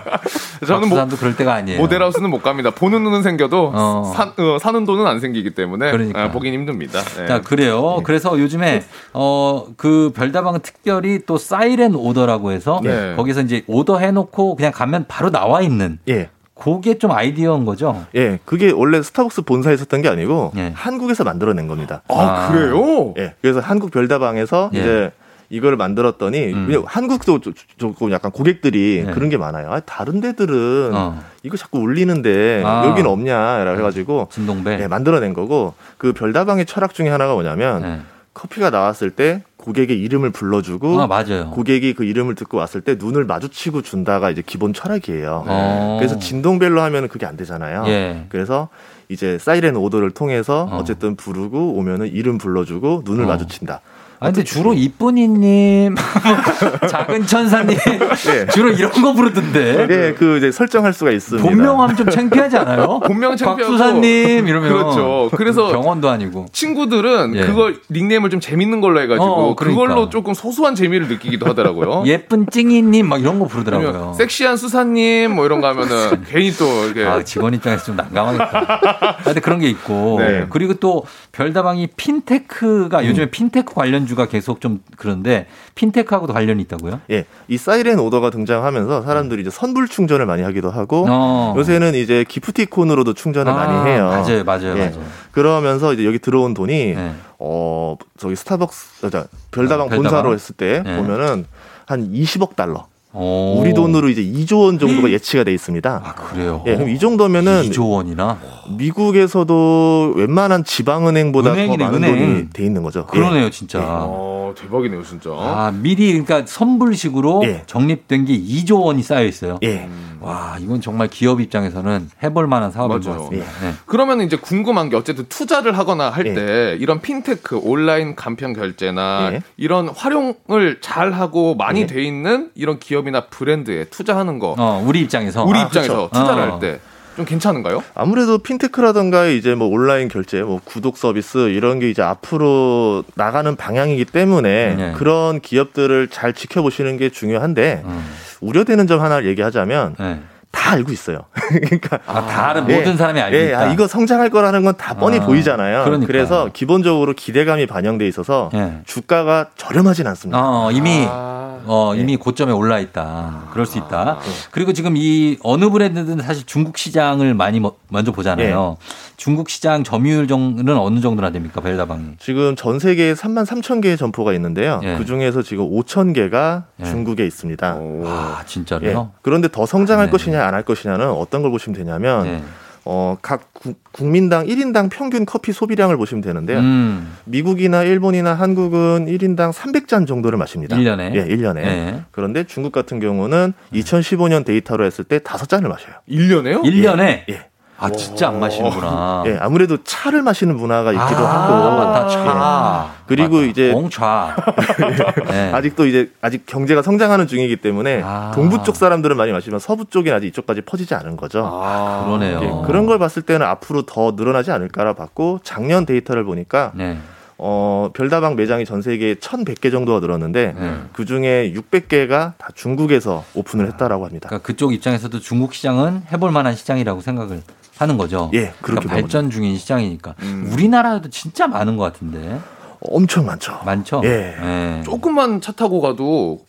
저는 뭐 그럴 때가 아니에요. 모델하우스는 못 갑니다. 보는 눈은 생겨도 어. 사, 어, 사는 돈은 안 생기기 때문에 그러니까. 아, 보긴 힘듭니다. 네. 자, 그래요. 그래서 요즘에, 어, 그 별다방은 특별히 또 사이렌 오더라고 해서 네. 거기서 이제 오더 해놓고 그냥 가면 바로 나와 있는 예. 그게 좀 아이디어인 거죠. 예, 그게 원래 스타벅스 본사에 있었던 게 아니고 예. 한국에서 만들어낸 겁니다. 아, 그래요? 예, 그래서 한국 별다방에서 예. 이제 이거를 만들었더니 음. 한국도 조- 조금 약간 고객들이 예. 그런 게 많아요. 아, 다른 데들은 어. 이거 자꾸 울리는데 아. 여기는 없냐라고 해가지고 진동배. 예, 만들어낸 거고 그 별다방의 철학 중에 하나가 뭐냐면 예. 커피가 나왔을 때 고객의 이름을 불러주고 아, 맞아요. 고객이 그 이름을 듣고 왔을 때 눈을 마주치고 준다가 이제 기본 철학이에요. 어. 그래서 진동벨로 하면은 그게 안 되잖아요. 예. 그래서 이제 사이렌 오더를 통해서 어. 어. 쨌든 부르고 오면은 이름 불러주고 눈을 어. 마주친다. 아, 근데 주로 이쁜이님, 작은 천사님, 예. 주로 이런 거 부르던데. 예, 그 이제 설정할 수가 있습니다. 본명하면 좀 창피하지 않아요? 본명 창피하고 곽수사님 이러면 그렇죠. 그래서 병원도 아니고. 친구들은 예. 그걸 닉네임을 좀 재밌는 걸로 해가지고 어, 그러니까. 그걸로 조금 소소한 재미를 느끼기도 하더라고요. 예쁜 찡이님 막 이런 거 부르더라고요. 섹시한 수사님 뭐 이런 거 하면은 괜히 또 이렇게 아, 직원 입장에서 좀 난감하겠다. 아, 근데 그런 게 있고. 네. 그리고 또 별다방이 핀테크가 요즘에 핀테크 관련 주가 계속 좀 그런데 핀테크하고도 관련이 있다고요? 예, 이 Siren Order가 등장하면서 사람들이 이제 선불 충전을 많이 하기도 하고 어. 요새는 이제 기프티콘으로도 충전을 아, 많이 해요. 맞아요, 맞아요, 예. 맞아요. 그러면서 이제 여기 들어온 돈이 네. 어 저기 스타벅스 어, 자, 별다방 어, 별다방? 본사로 했을 때 네. 보면은 한 20억 달러. 오. 우리 돈으로 이제 2조 원 정도가 예치가 돼 있습니다. 아, 그래요? 예, 그럼 이 정도면은 2조 원이나? 미국에서도 웬만한 지방은행보다 은행이네, 더 많은 은행. 돈이 돼 있는 거죠. 그러네요, 예. 진짜. 어, 대박이네요, 진짜. 아, 미리 그러니까 선불식으로 예. 적립된 게 2조 원이 쌓여 있어요. 예. 와, 이건 정말 기업 입장에서는 해볼 만한 사업인 것 맞아요. 같습니다. 네. 그러면 이제 궁금한 게 어쨌든 투자를 하거나 할때 예. 이런 핀테크 온라인 간편 결제나 예. 이런 활용을 잘 하고 많이 예. 돼 있는 이런 기업 이나 브랜드에 투자하는 거 어, 우리 입장에서. 우리 아, 입장에서 그쵸. 투자를 어. 할 때 좀 괜찮은가요? 아무래도 핀테크라던가 이제 뭐 온라인 결제, 뭐 구독 서비스 이런 게 이제 앞으로 나가는 방향이기 때문에 네. 그런 기업들을 잘 지켜보시는 게 중요한데 음. 우려되는 점 하나를 얘기하자면 네. 다 알고 있어요. 그러니까 아, 다 아는 예, 모든 사람이 알고 예, 있다. 아, 이거 성장할 거라는 건 다 뻔히 아, 보이잖아요. 그러니까요. 그래서 기본적으로 기대감이 반영돼 있어서 예. 주가가 저렴하진 않습니다. 어, 이미 아. 어, 이미 예. 고점에 올라 있다. 그럴 수 있다. 네. 그리고 지금 이 어느 브랜드든 사실 중국 시장을 많이 mo- 먼저 보잖아요. 예. 중국 시장 점유율 정도는 어느 정도나 됩니까, 벨다방이? 지금 전 세계에 3만 3천 개의 점포가 있는데요. 예. 그 중에서 지금 5천 개가 예. 중국에 있습니다. 아, 예. 진짜로요? 그런데 더 성장할 네. 것이냐 안 할 것이냐는 어떤 걸 보시면 되냐면 네. 어, 각 구- 국민당 1인당 평균 커피 소비량을 보시면 되는데요. 음. 미국이나 일본이나 한국은 1인당 300잔 정도를 마십니다. 1년에? 예, 1년에. 네. 그런데 중국 같은 경우는 2015년 데이터로 했을 때 5잔을 마셔요. 1년에요? 1년에? 예. 아, 진짜 안 마시는구나. 예, 아무래도 차를 마시는 문화가 있기도 아, 하고. 맞다, 차. 예. 그리고 맞다. 이제 옹차. 네. 아직도 이제 아직 경제가 성장하는 중이기 때문에 아. 동부 쪽 사람들은 많이 마시면 서부 쪽이 아직 이쪽까지 퍼지지 않은 거죠. 아, 그러네요. 예, 그런 걸 봤을 때는 앞으로 더 늘어나지 않을까라 봤고 작년 데이터를 보니까 네. 어, 별다방 매장이 전 세계에 1,100개 정도가 늘었는데 네. 그 중에 600개가 다 중국에서 오픈을 했다라고 합니다. 그러니까 그쪽 입장에서도 중국 시장은 해볼 만한 시장이라고 생각을 하는 거죠. 예, 그렇게 그러니까 발전 중인 시장이니까. 음. 우리나라에도 진짜 많은 것 같은데. 엄청 많죠. 많죠? 예. 예. 조금만 차 타고 가도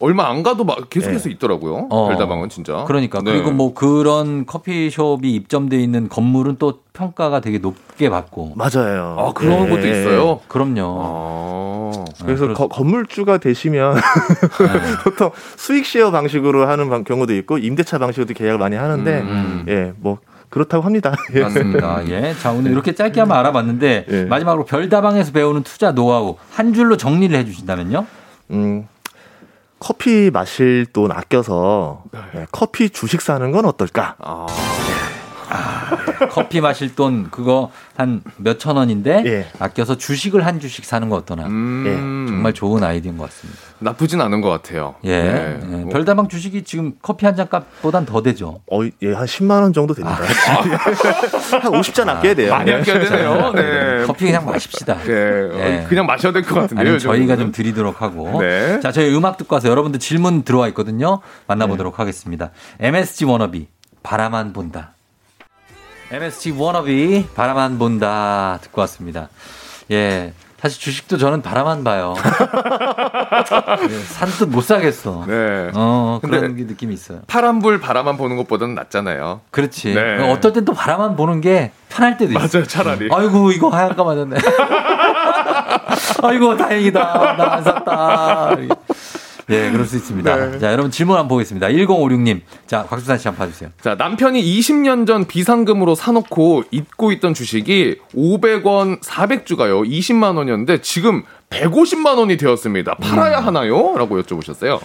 얼마 안 가도 막 계속해서 있더라고요. 어. 별다방은 진짜. 그러니까 네. 그리고 뭐 그런 커피숍이 입점돼 있는 건물은 또 평가가 되게 높게 받고. 맞아요. 아 그런 예, 것도 예. 있어요. 그럼요. 아. 그래서 그럴 거- 건물주가 되시면 네. 보통 수익 쉐어 방식으로 하는 방- 경우도 있고 임대차 방식으로도 계약을 많이 하는데 음. 예, 뭐 그렇다고 합니다. 예. 맞습니다. 예. 자, 오늘 이렇게 짧게 한번 알아봤는데 예. 마지막으로 별다방에서 배우는 투자 노하우 한 줄로 정리를 해 주신다면요? 음, 커피 마실 돈 아껴서 예, 커피 주식 사는 건 어떨까? 아. 커피 마실 돈 그거 한 몇천 원인데 예. 아껴서 주식을 한 주식 사는 거 어떠나? 음. 정말 좋은 아이디어인 것 같습니다. 나쁘진 않은 것 같아요. 예. 네. 예. 뭐 별다방 주식이 지금 커피 한 잔 값보단 더 되죠. 어, 예, 한 10만 원 정도 됩니다. 한 50잔 아껴야 돼요. 많이 아껴야 되네요. 네. 커피 그냥 마십시다. 네. 예. 그냥 마셔야 될 것 같은데요. 아니면 요즘은. 저희가 좀 드리도록 하고. 네. 자, 저희 음악 듣고 와서 여러분들 질문 들어와 있거든요. 만나보도록 네. 하겠습니다. MSG 워너비, 바라만 본다. MSG 워너비, 바라만 본다. 듣고 왔습니다. 예. 사실 주식도 저는 바라만 봐요. 예, 산뜻 못 사겠어. 네. 어, 그런 게 느낌이 있어요. 파란불 바라만 보는 것보다는 낫잖아요. 그렇지. 네. 어떨 땐 또 바라만 보는 게 편할 때도 있어. 맞아요, 차라리. 아이고, 이거 하얀가 맞았네. 아이고, 다행이다. 나 안 샀다. 예, 그럴 수 있습니다. 네. 자, 여러분 질문 한번 보겠습니다. 1056님. 자, 곽수산 씨 한번 봐주세요. 자, 남편이 20년 전 비상금으로 사놓고 잊고 있던 주식이 500원 400주가요. 20만 원이었는데 지금 150만 원이 되었습니다. 팔아야 음. 하나요? 라고 여쭤보셨어요.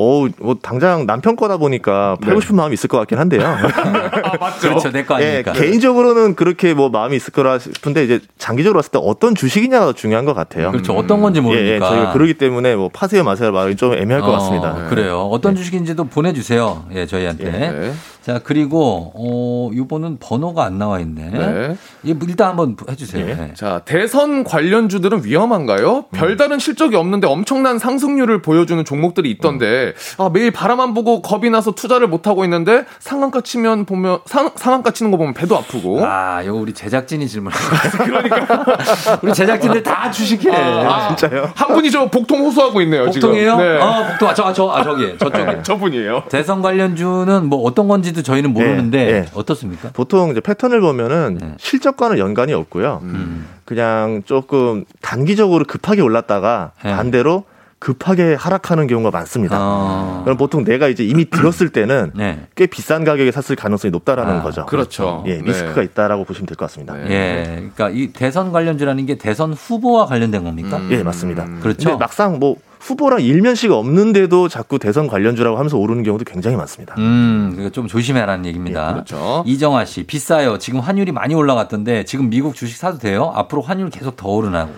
어, 뭐 당장 남편 거다 보니까 팔고 싶은 마음이 있을 것 같긴 한데요. 맞죠. 그렇죠. 내거 아니니까. 예, 개인적으로는 그렇게 뭐 마음이 있을 거라 싶은데 이제 장기적으로 봤을 때 어떤 주식이냐가 더 중요한 것 같아요. 그렇죠. 어떤 건지 모르니까. 예, 예, 저희가 그러기 때문에 뭐 파세요 마세요 말이 좀 애매할 것 어, 같습니다. 그래요. 어떤 주식인지도 보내주세요. 예, 저희한테. 네. 자, 그리고, 어, 이번은 번호가 안 나와 있네. 네. 이 일단 한번 해주세요. 예. 네. 자, 대선 관련주들은 위험한가요? 별다른 실적이 없는데 엄청난 상승률을 보여주는 종목들이 있던데, 아, 매일 바라만 보고 겁이 나서 투자를 못하고 있는데, 상한가 치면 보면, 상, 상한가 치는 거 보면 배도 아프고. 아, 이거 우리 제작진이 질문한 거 그러니까. 우리 제작진들 다 주식해. 아, 진짜요? 한 분이 저 복통 호소하고 있네요, 복통이에요? 지금. 네. 아, 복통. 아, 저, 아, 저, 아, 저기, 저쪽에. 저분이에요. 대선 관련주는 뭐 어떤 건지 도 저희는 모르는데 예, 예. 어떻습니까? 보통 이제 패턴을 보면은 네. 실적과는 연관이 없고요. 음. 그냥 조금 단기적으로 급하게 올랐다가 네. 반대로 급하게 하락하는 경우가 많습니다. 어. 그럼 보통 내가 이제 이미 들었을 때는 네. 꽤 비싼 가격에 샀을 가능성이 높다라는 아, 거죠. 그렇죠. 예, 네. 리스크가 있다라고 보시면 될 것 같습니다. 네. 예. 그러니까 이 대선 관련주라는 게 대선 후보와 관련된 겁니까? 음. 예, 맞습니다. 그렇죠. 근데 막상 뭐 후보랑 일면식 없는데도 자꾸 대선 관련주라고 하면서 오르는 경우도 굉장히 많습니다. 음, 그러니까 좀 조심해라는 얘기입니다. 예, 그렇죠. 이정아 씨, 비싸요. 지금 환율이 많이 올라갔던데 지금 미국 주식 사도 돼요? 앞으로 환율 계속 더 오르나고.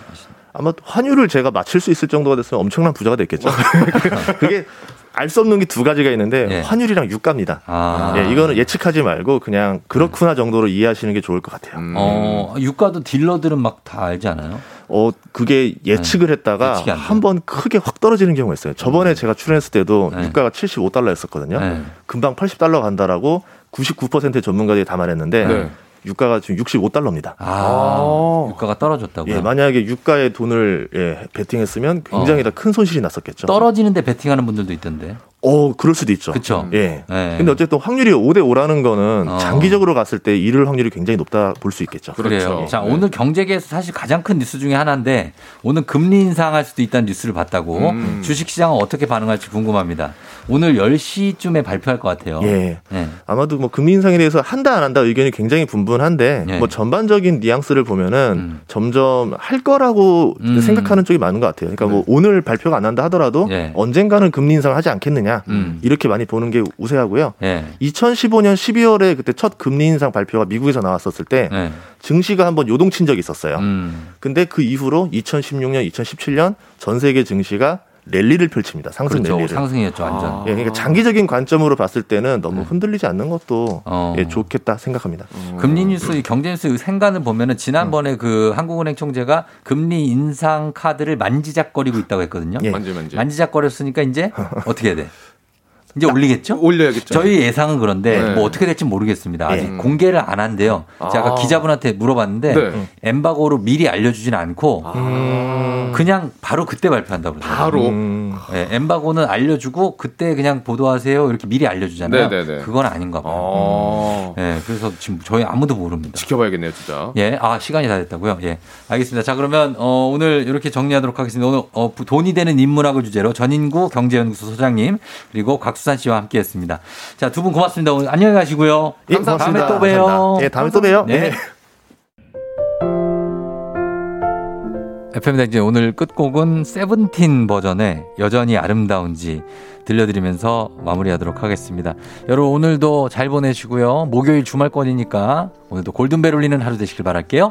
아마 환율을 제가 맞출 수 있을 정도가 됐으면 엄청난 부자가 됐겠죠. 그게 알 수 없는 게 두 가지가 있는데 예. 환율이랑 유가입니다. 아. 예, 이거는 예측하지 말고 그냥 그렇구나 정도로 이해하시는 게 좋을 것 같아요. 음. 어, 유가도 딜러들은 막 다 알지 않아요? 어, 그게 예측을 했다가 네. 돼요. 한번 크게 확 떨어지는 경우가 있어요. 저번에 제가 출연했을 때도 네. 유가가 75달러였었거든요. 네. 금방 80달러 간다라고 99%의 전문가들이 다 말했는데 네. 유가가 지금 65달러입니다. 아, 유가가 떨어졌다고요? 예, 만약에 유가에 돈을 예, 베팅했으면 굉장히 어. 더큰 손실이 났었겠죠. 떨어지는데 베팅하는 분들도 있던데. 어, 그럴 수도 있죠. 그쵸? 예. 네. 근데 어쨌든 확률이 5대 5라는 거는 어. 장기적으로 갔을 때 이를 확률이 굉장히 높다 볼 수 있겠죠. 그래요. 그렇죠. 자, 네. 오늘 경제계에서 사실 가장 큰 뉴스 중에 하나인데 오늘 금리 인상할 수도 있다는 뉴스를 봤다고 음. 주식 시장은 어떻게 반응할지 궁금합니다. 오늘 10시쯤에 발표할 것 같아요. 예. 네. 아마도 뭐 금리 인상에 대해서 한다 안 한다 의견이 굉장히 분분한데 예. 뭐 전반적인 뉘앙스를 보면은 음. 점점 할 거라고 음. 생각하는 쪽이 많은 것 같아요. 그러니까 뭐 오늘 발표가 안 난다 하더라도 예. 언젠가는 금리 인상을 하지 않겠느냐 음. 이렇게 많이 보는 게 우세하고요. 예. 2015년 12월에 그때 첫 금리 인상 발표가 미국에서 나왔었을 때 예. 증시가 한번 요동친 적이 있었어요. 음. 근데 그 이후로 2016년, 2017년 전 세계 증시가 랠리를 펼칩니다. 상승 그렇죠. 랠리를. 상승이었죠, 완전. 아. 예, 그러니까 장기적인 관점으로 봤을 때는 너무 흔들리지 않는 것도 어. 예, 좋겠다 생각합니다. 금리 뉴스, 이 경제 뉴스 생간을 보면은 지난번에 그 한국은행 총재가 금리 인상 카드를 만지작거리고 있다고 했거든요. 예. 만지 만지. 만지작거렸으니까 이제 어떻게 해야 돼? 이제 올리겠죠? 올려야겠죠. 저희 예상은 그런데 네. 뭐 어떻게 될지 모르겠습니다. 아직 예. 공개를 안 한대요. 제가 아. 기자분한테 물어봤는데 네. 엠바고로 미리 알려주지는 않고 아. 그냥 바로 그때 발표한다고 그러더라고요. 바로. 음, 예, 엠바고는 알려주고 그때 그냥 보도하세요 이렇게 미리 알려주잖아요. 네네네. 그건 아닌가 봐요. 어. 예, 그래서 지금 저희 아무도 모릅니다. 지켜봐야겠네요, 진짜. 예, 아 시간이 다 됐다고요. 예, 알겠습니다. 자 그러면 어, 오늘 이렇게 정리하도록 하겠습니다. 오늘 어, 부- 돈이 되는 인문학을 주제로 전인구 경제연구소 소장님 그리고 곽수산 씨와 함께 했습니다. 자 두 분 고맙습니다. 오늘 안녕히 가시고요. 예, 다음에. 또 봬요. 감사합니다. 예, 다음에 또 봬요. 네. 네. FM 댕진 오늘 끝곡은 세븐틴 버전의 여전히 아름다운지 들려드리면서 마무리하도록 하겠습니다. 여러분 오늘도 잘 보내시고요. 목요일 주말권이니까 오늘도 골든벨 울리는 하루 되시길 바랄게요.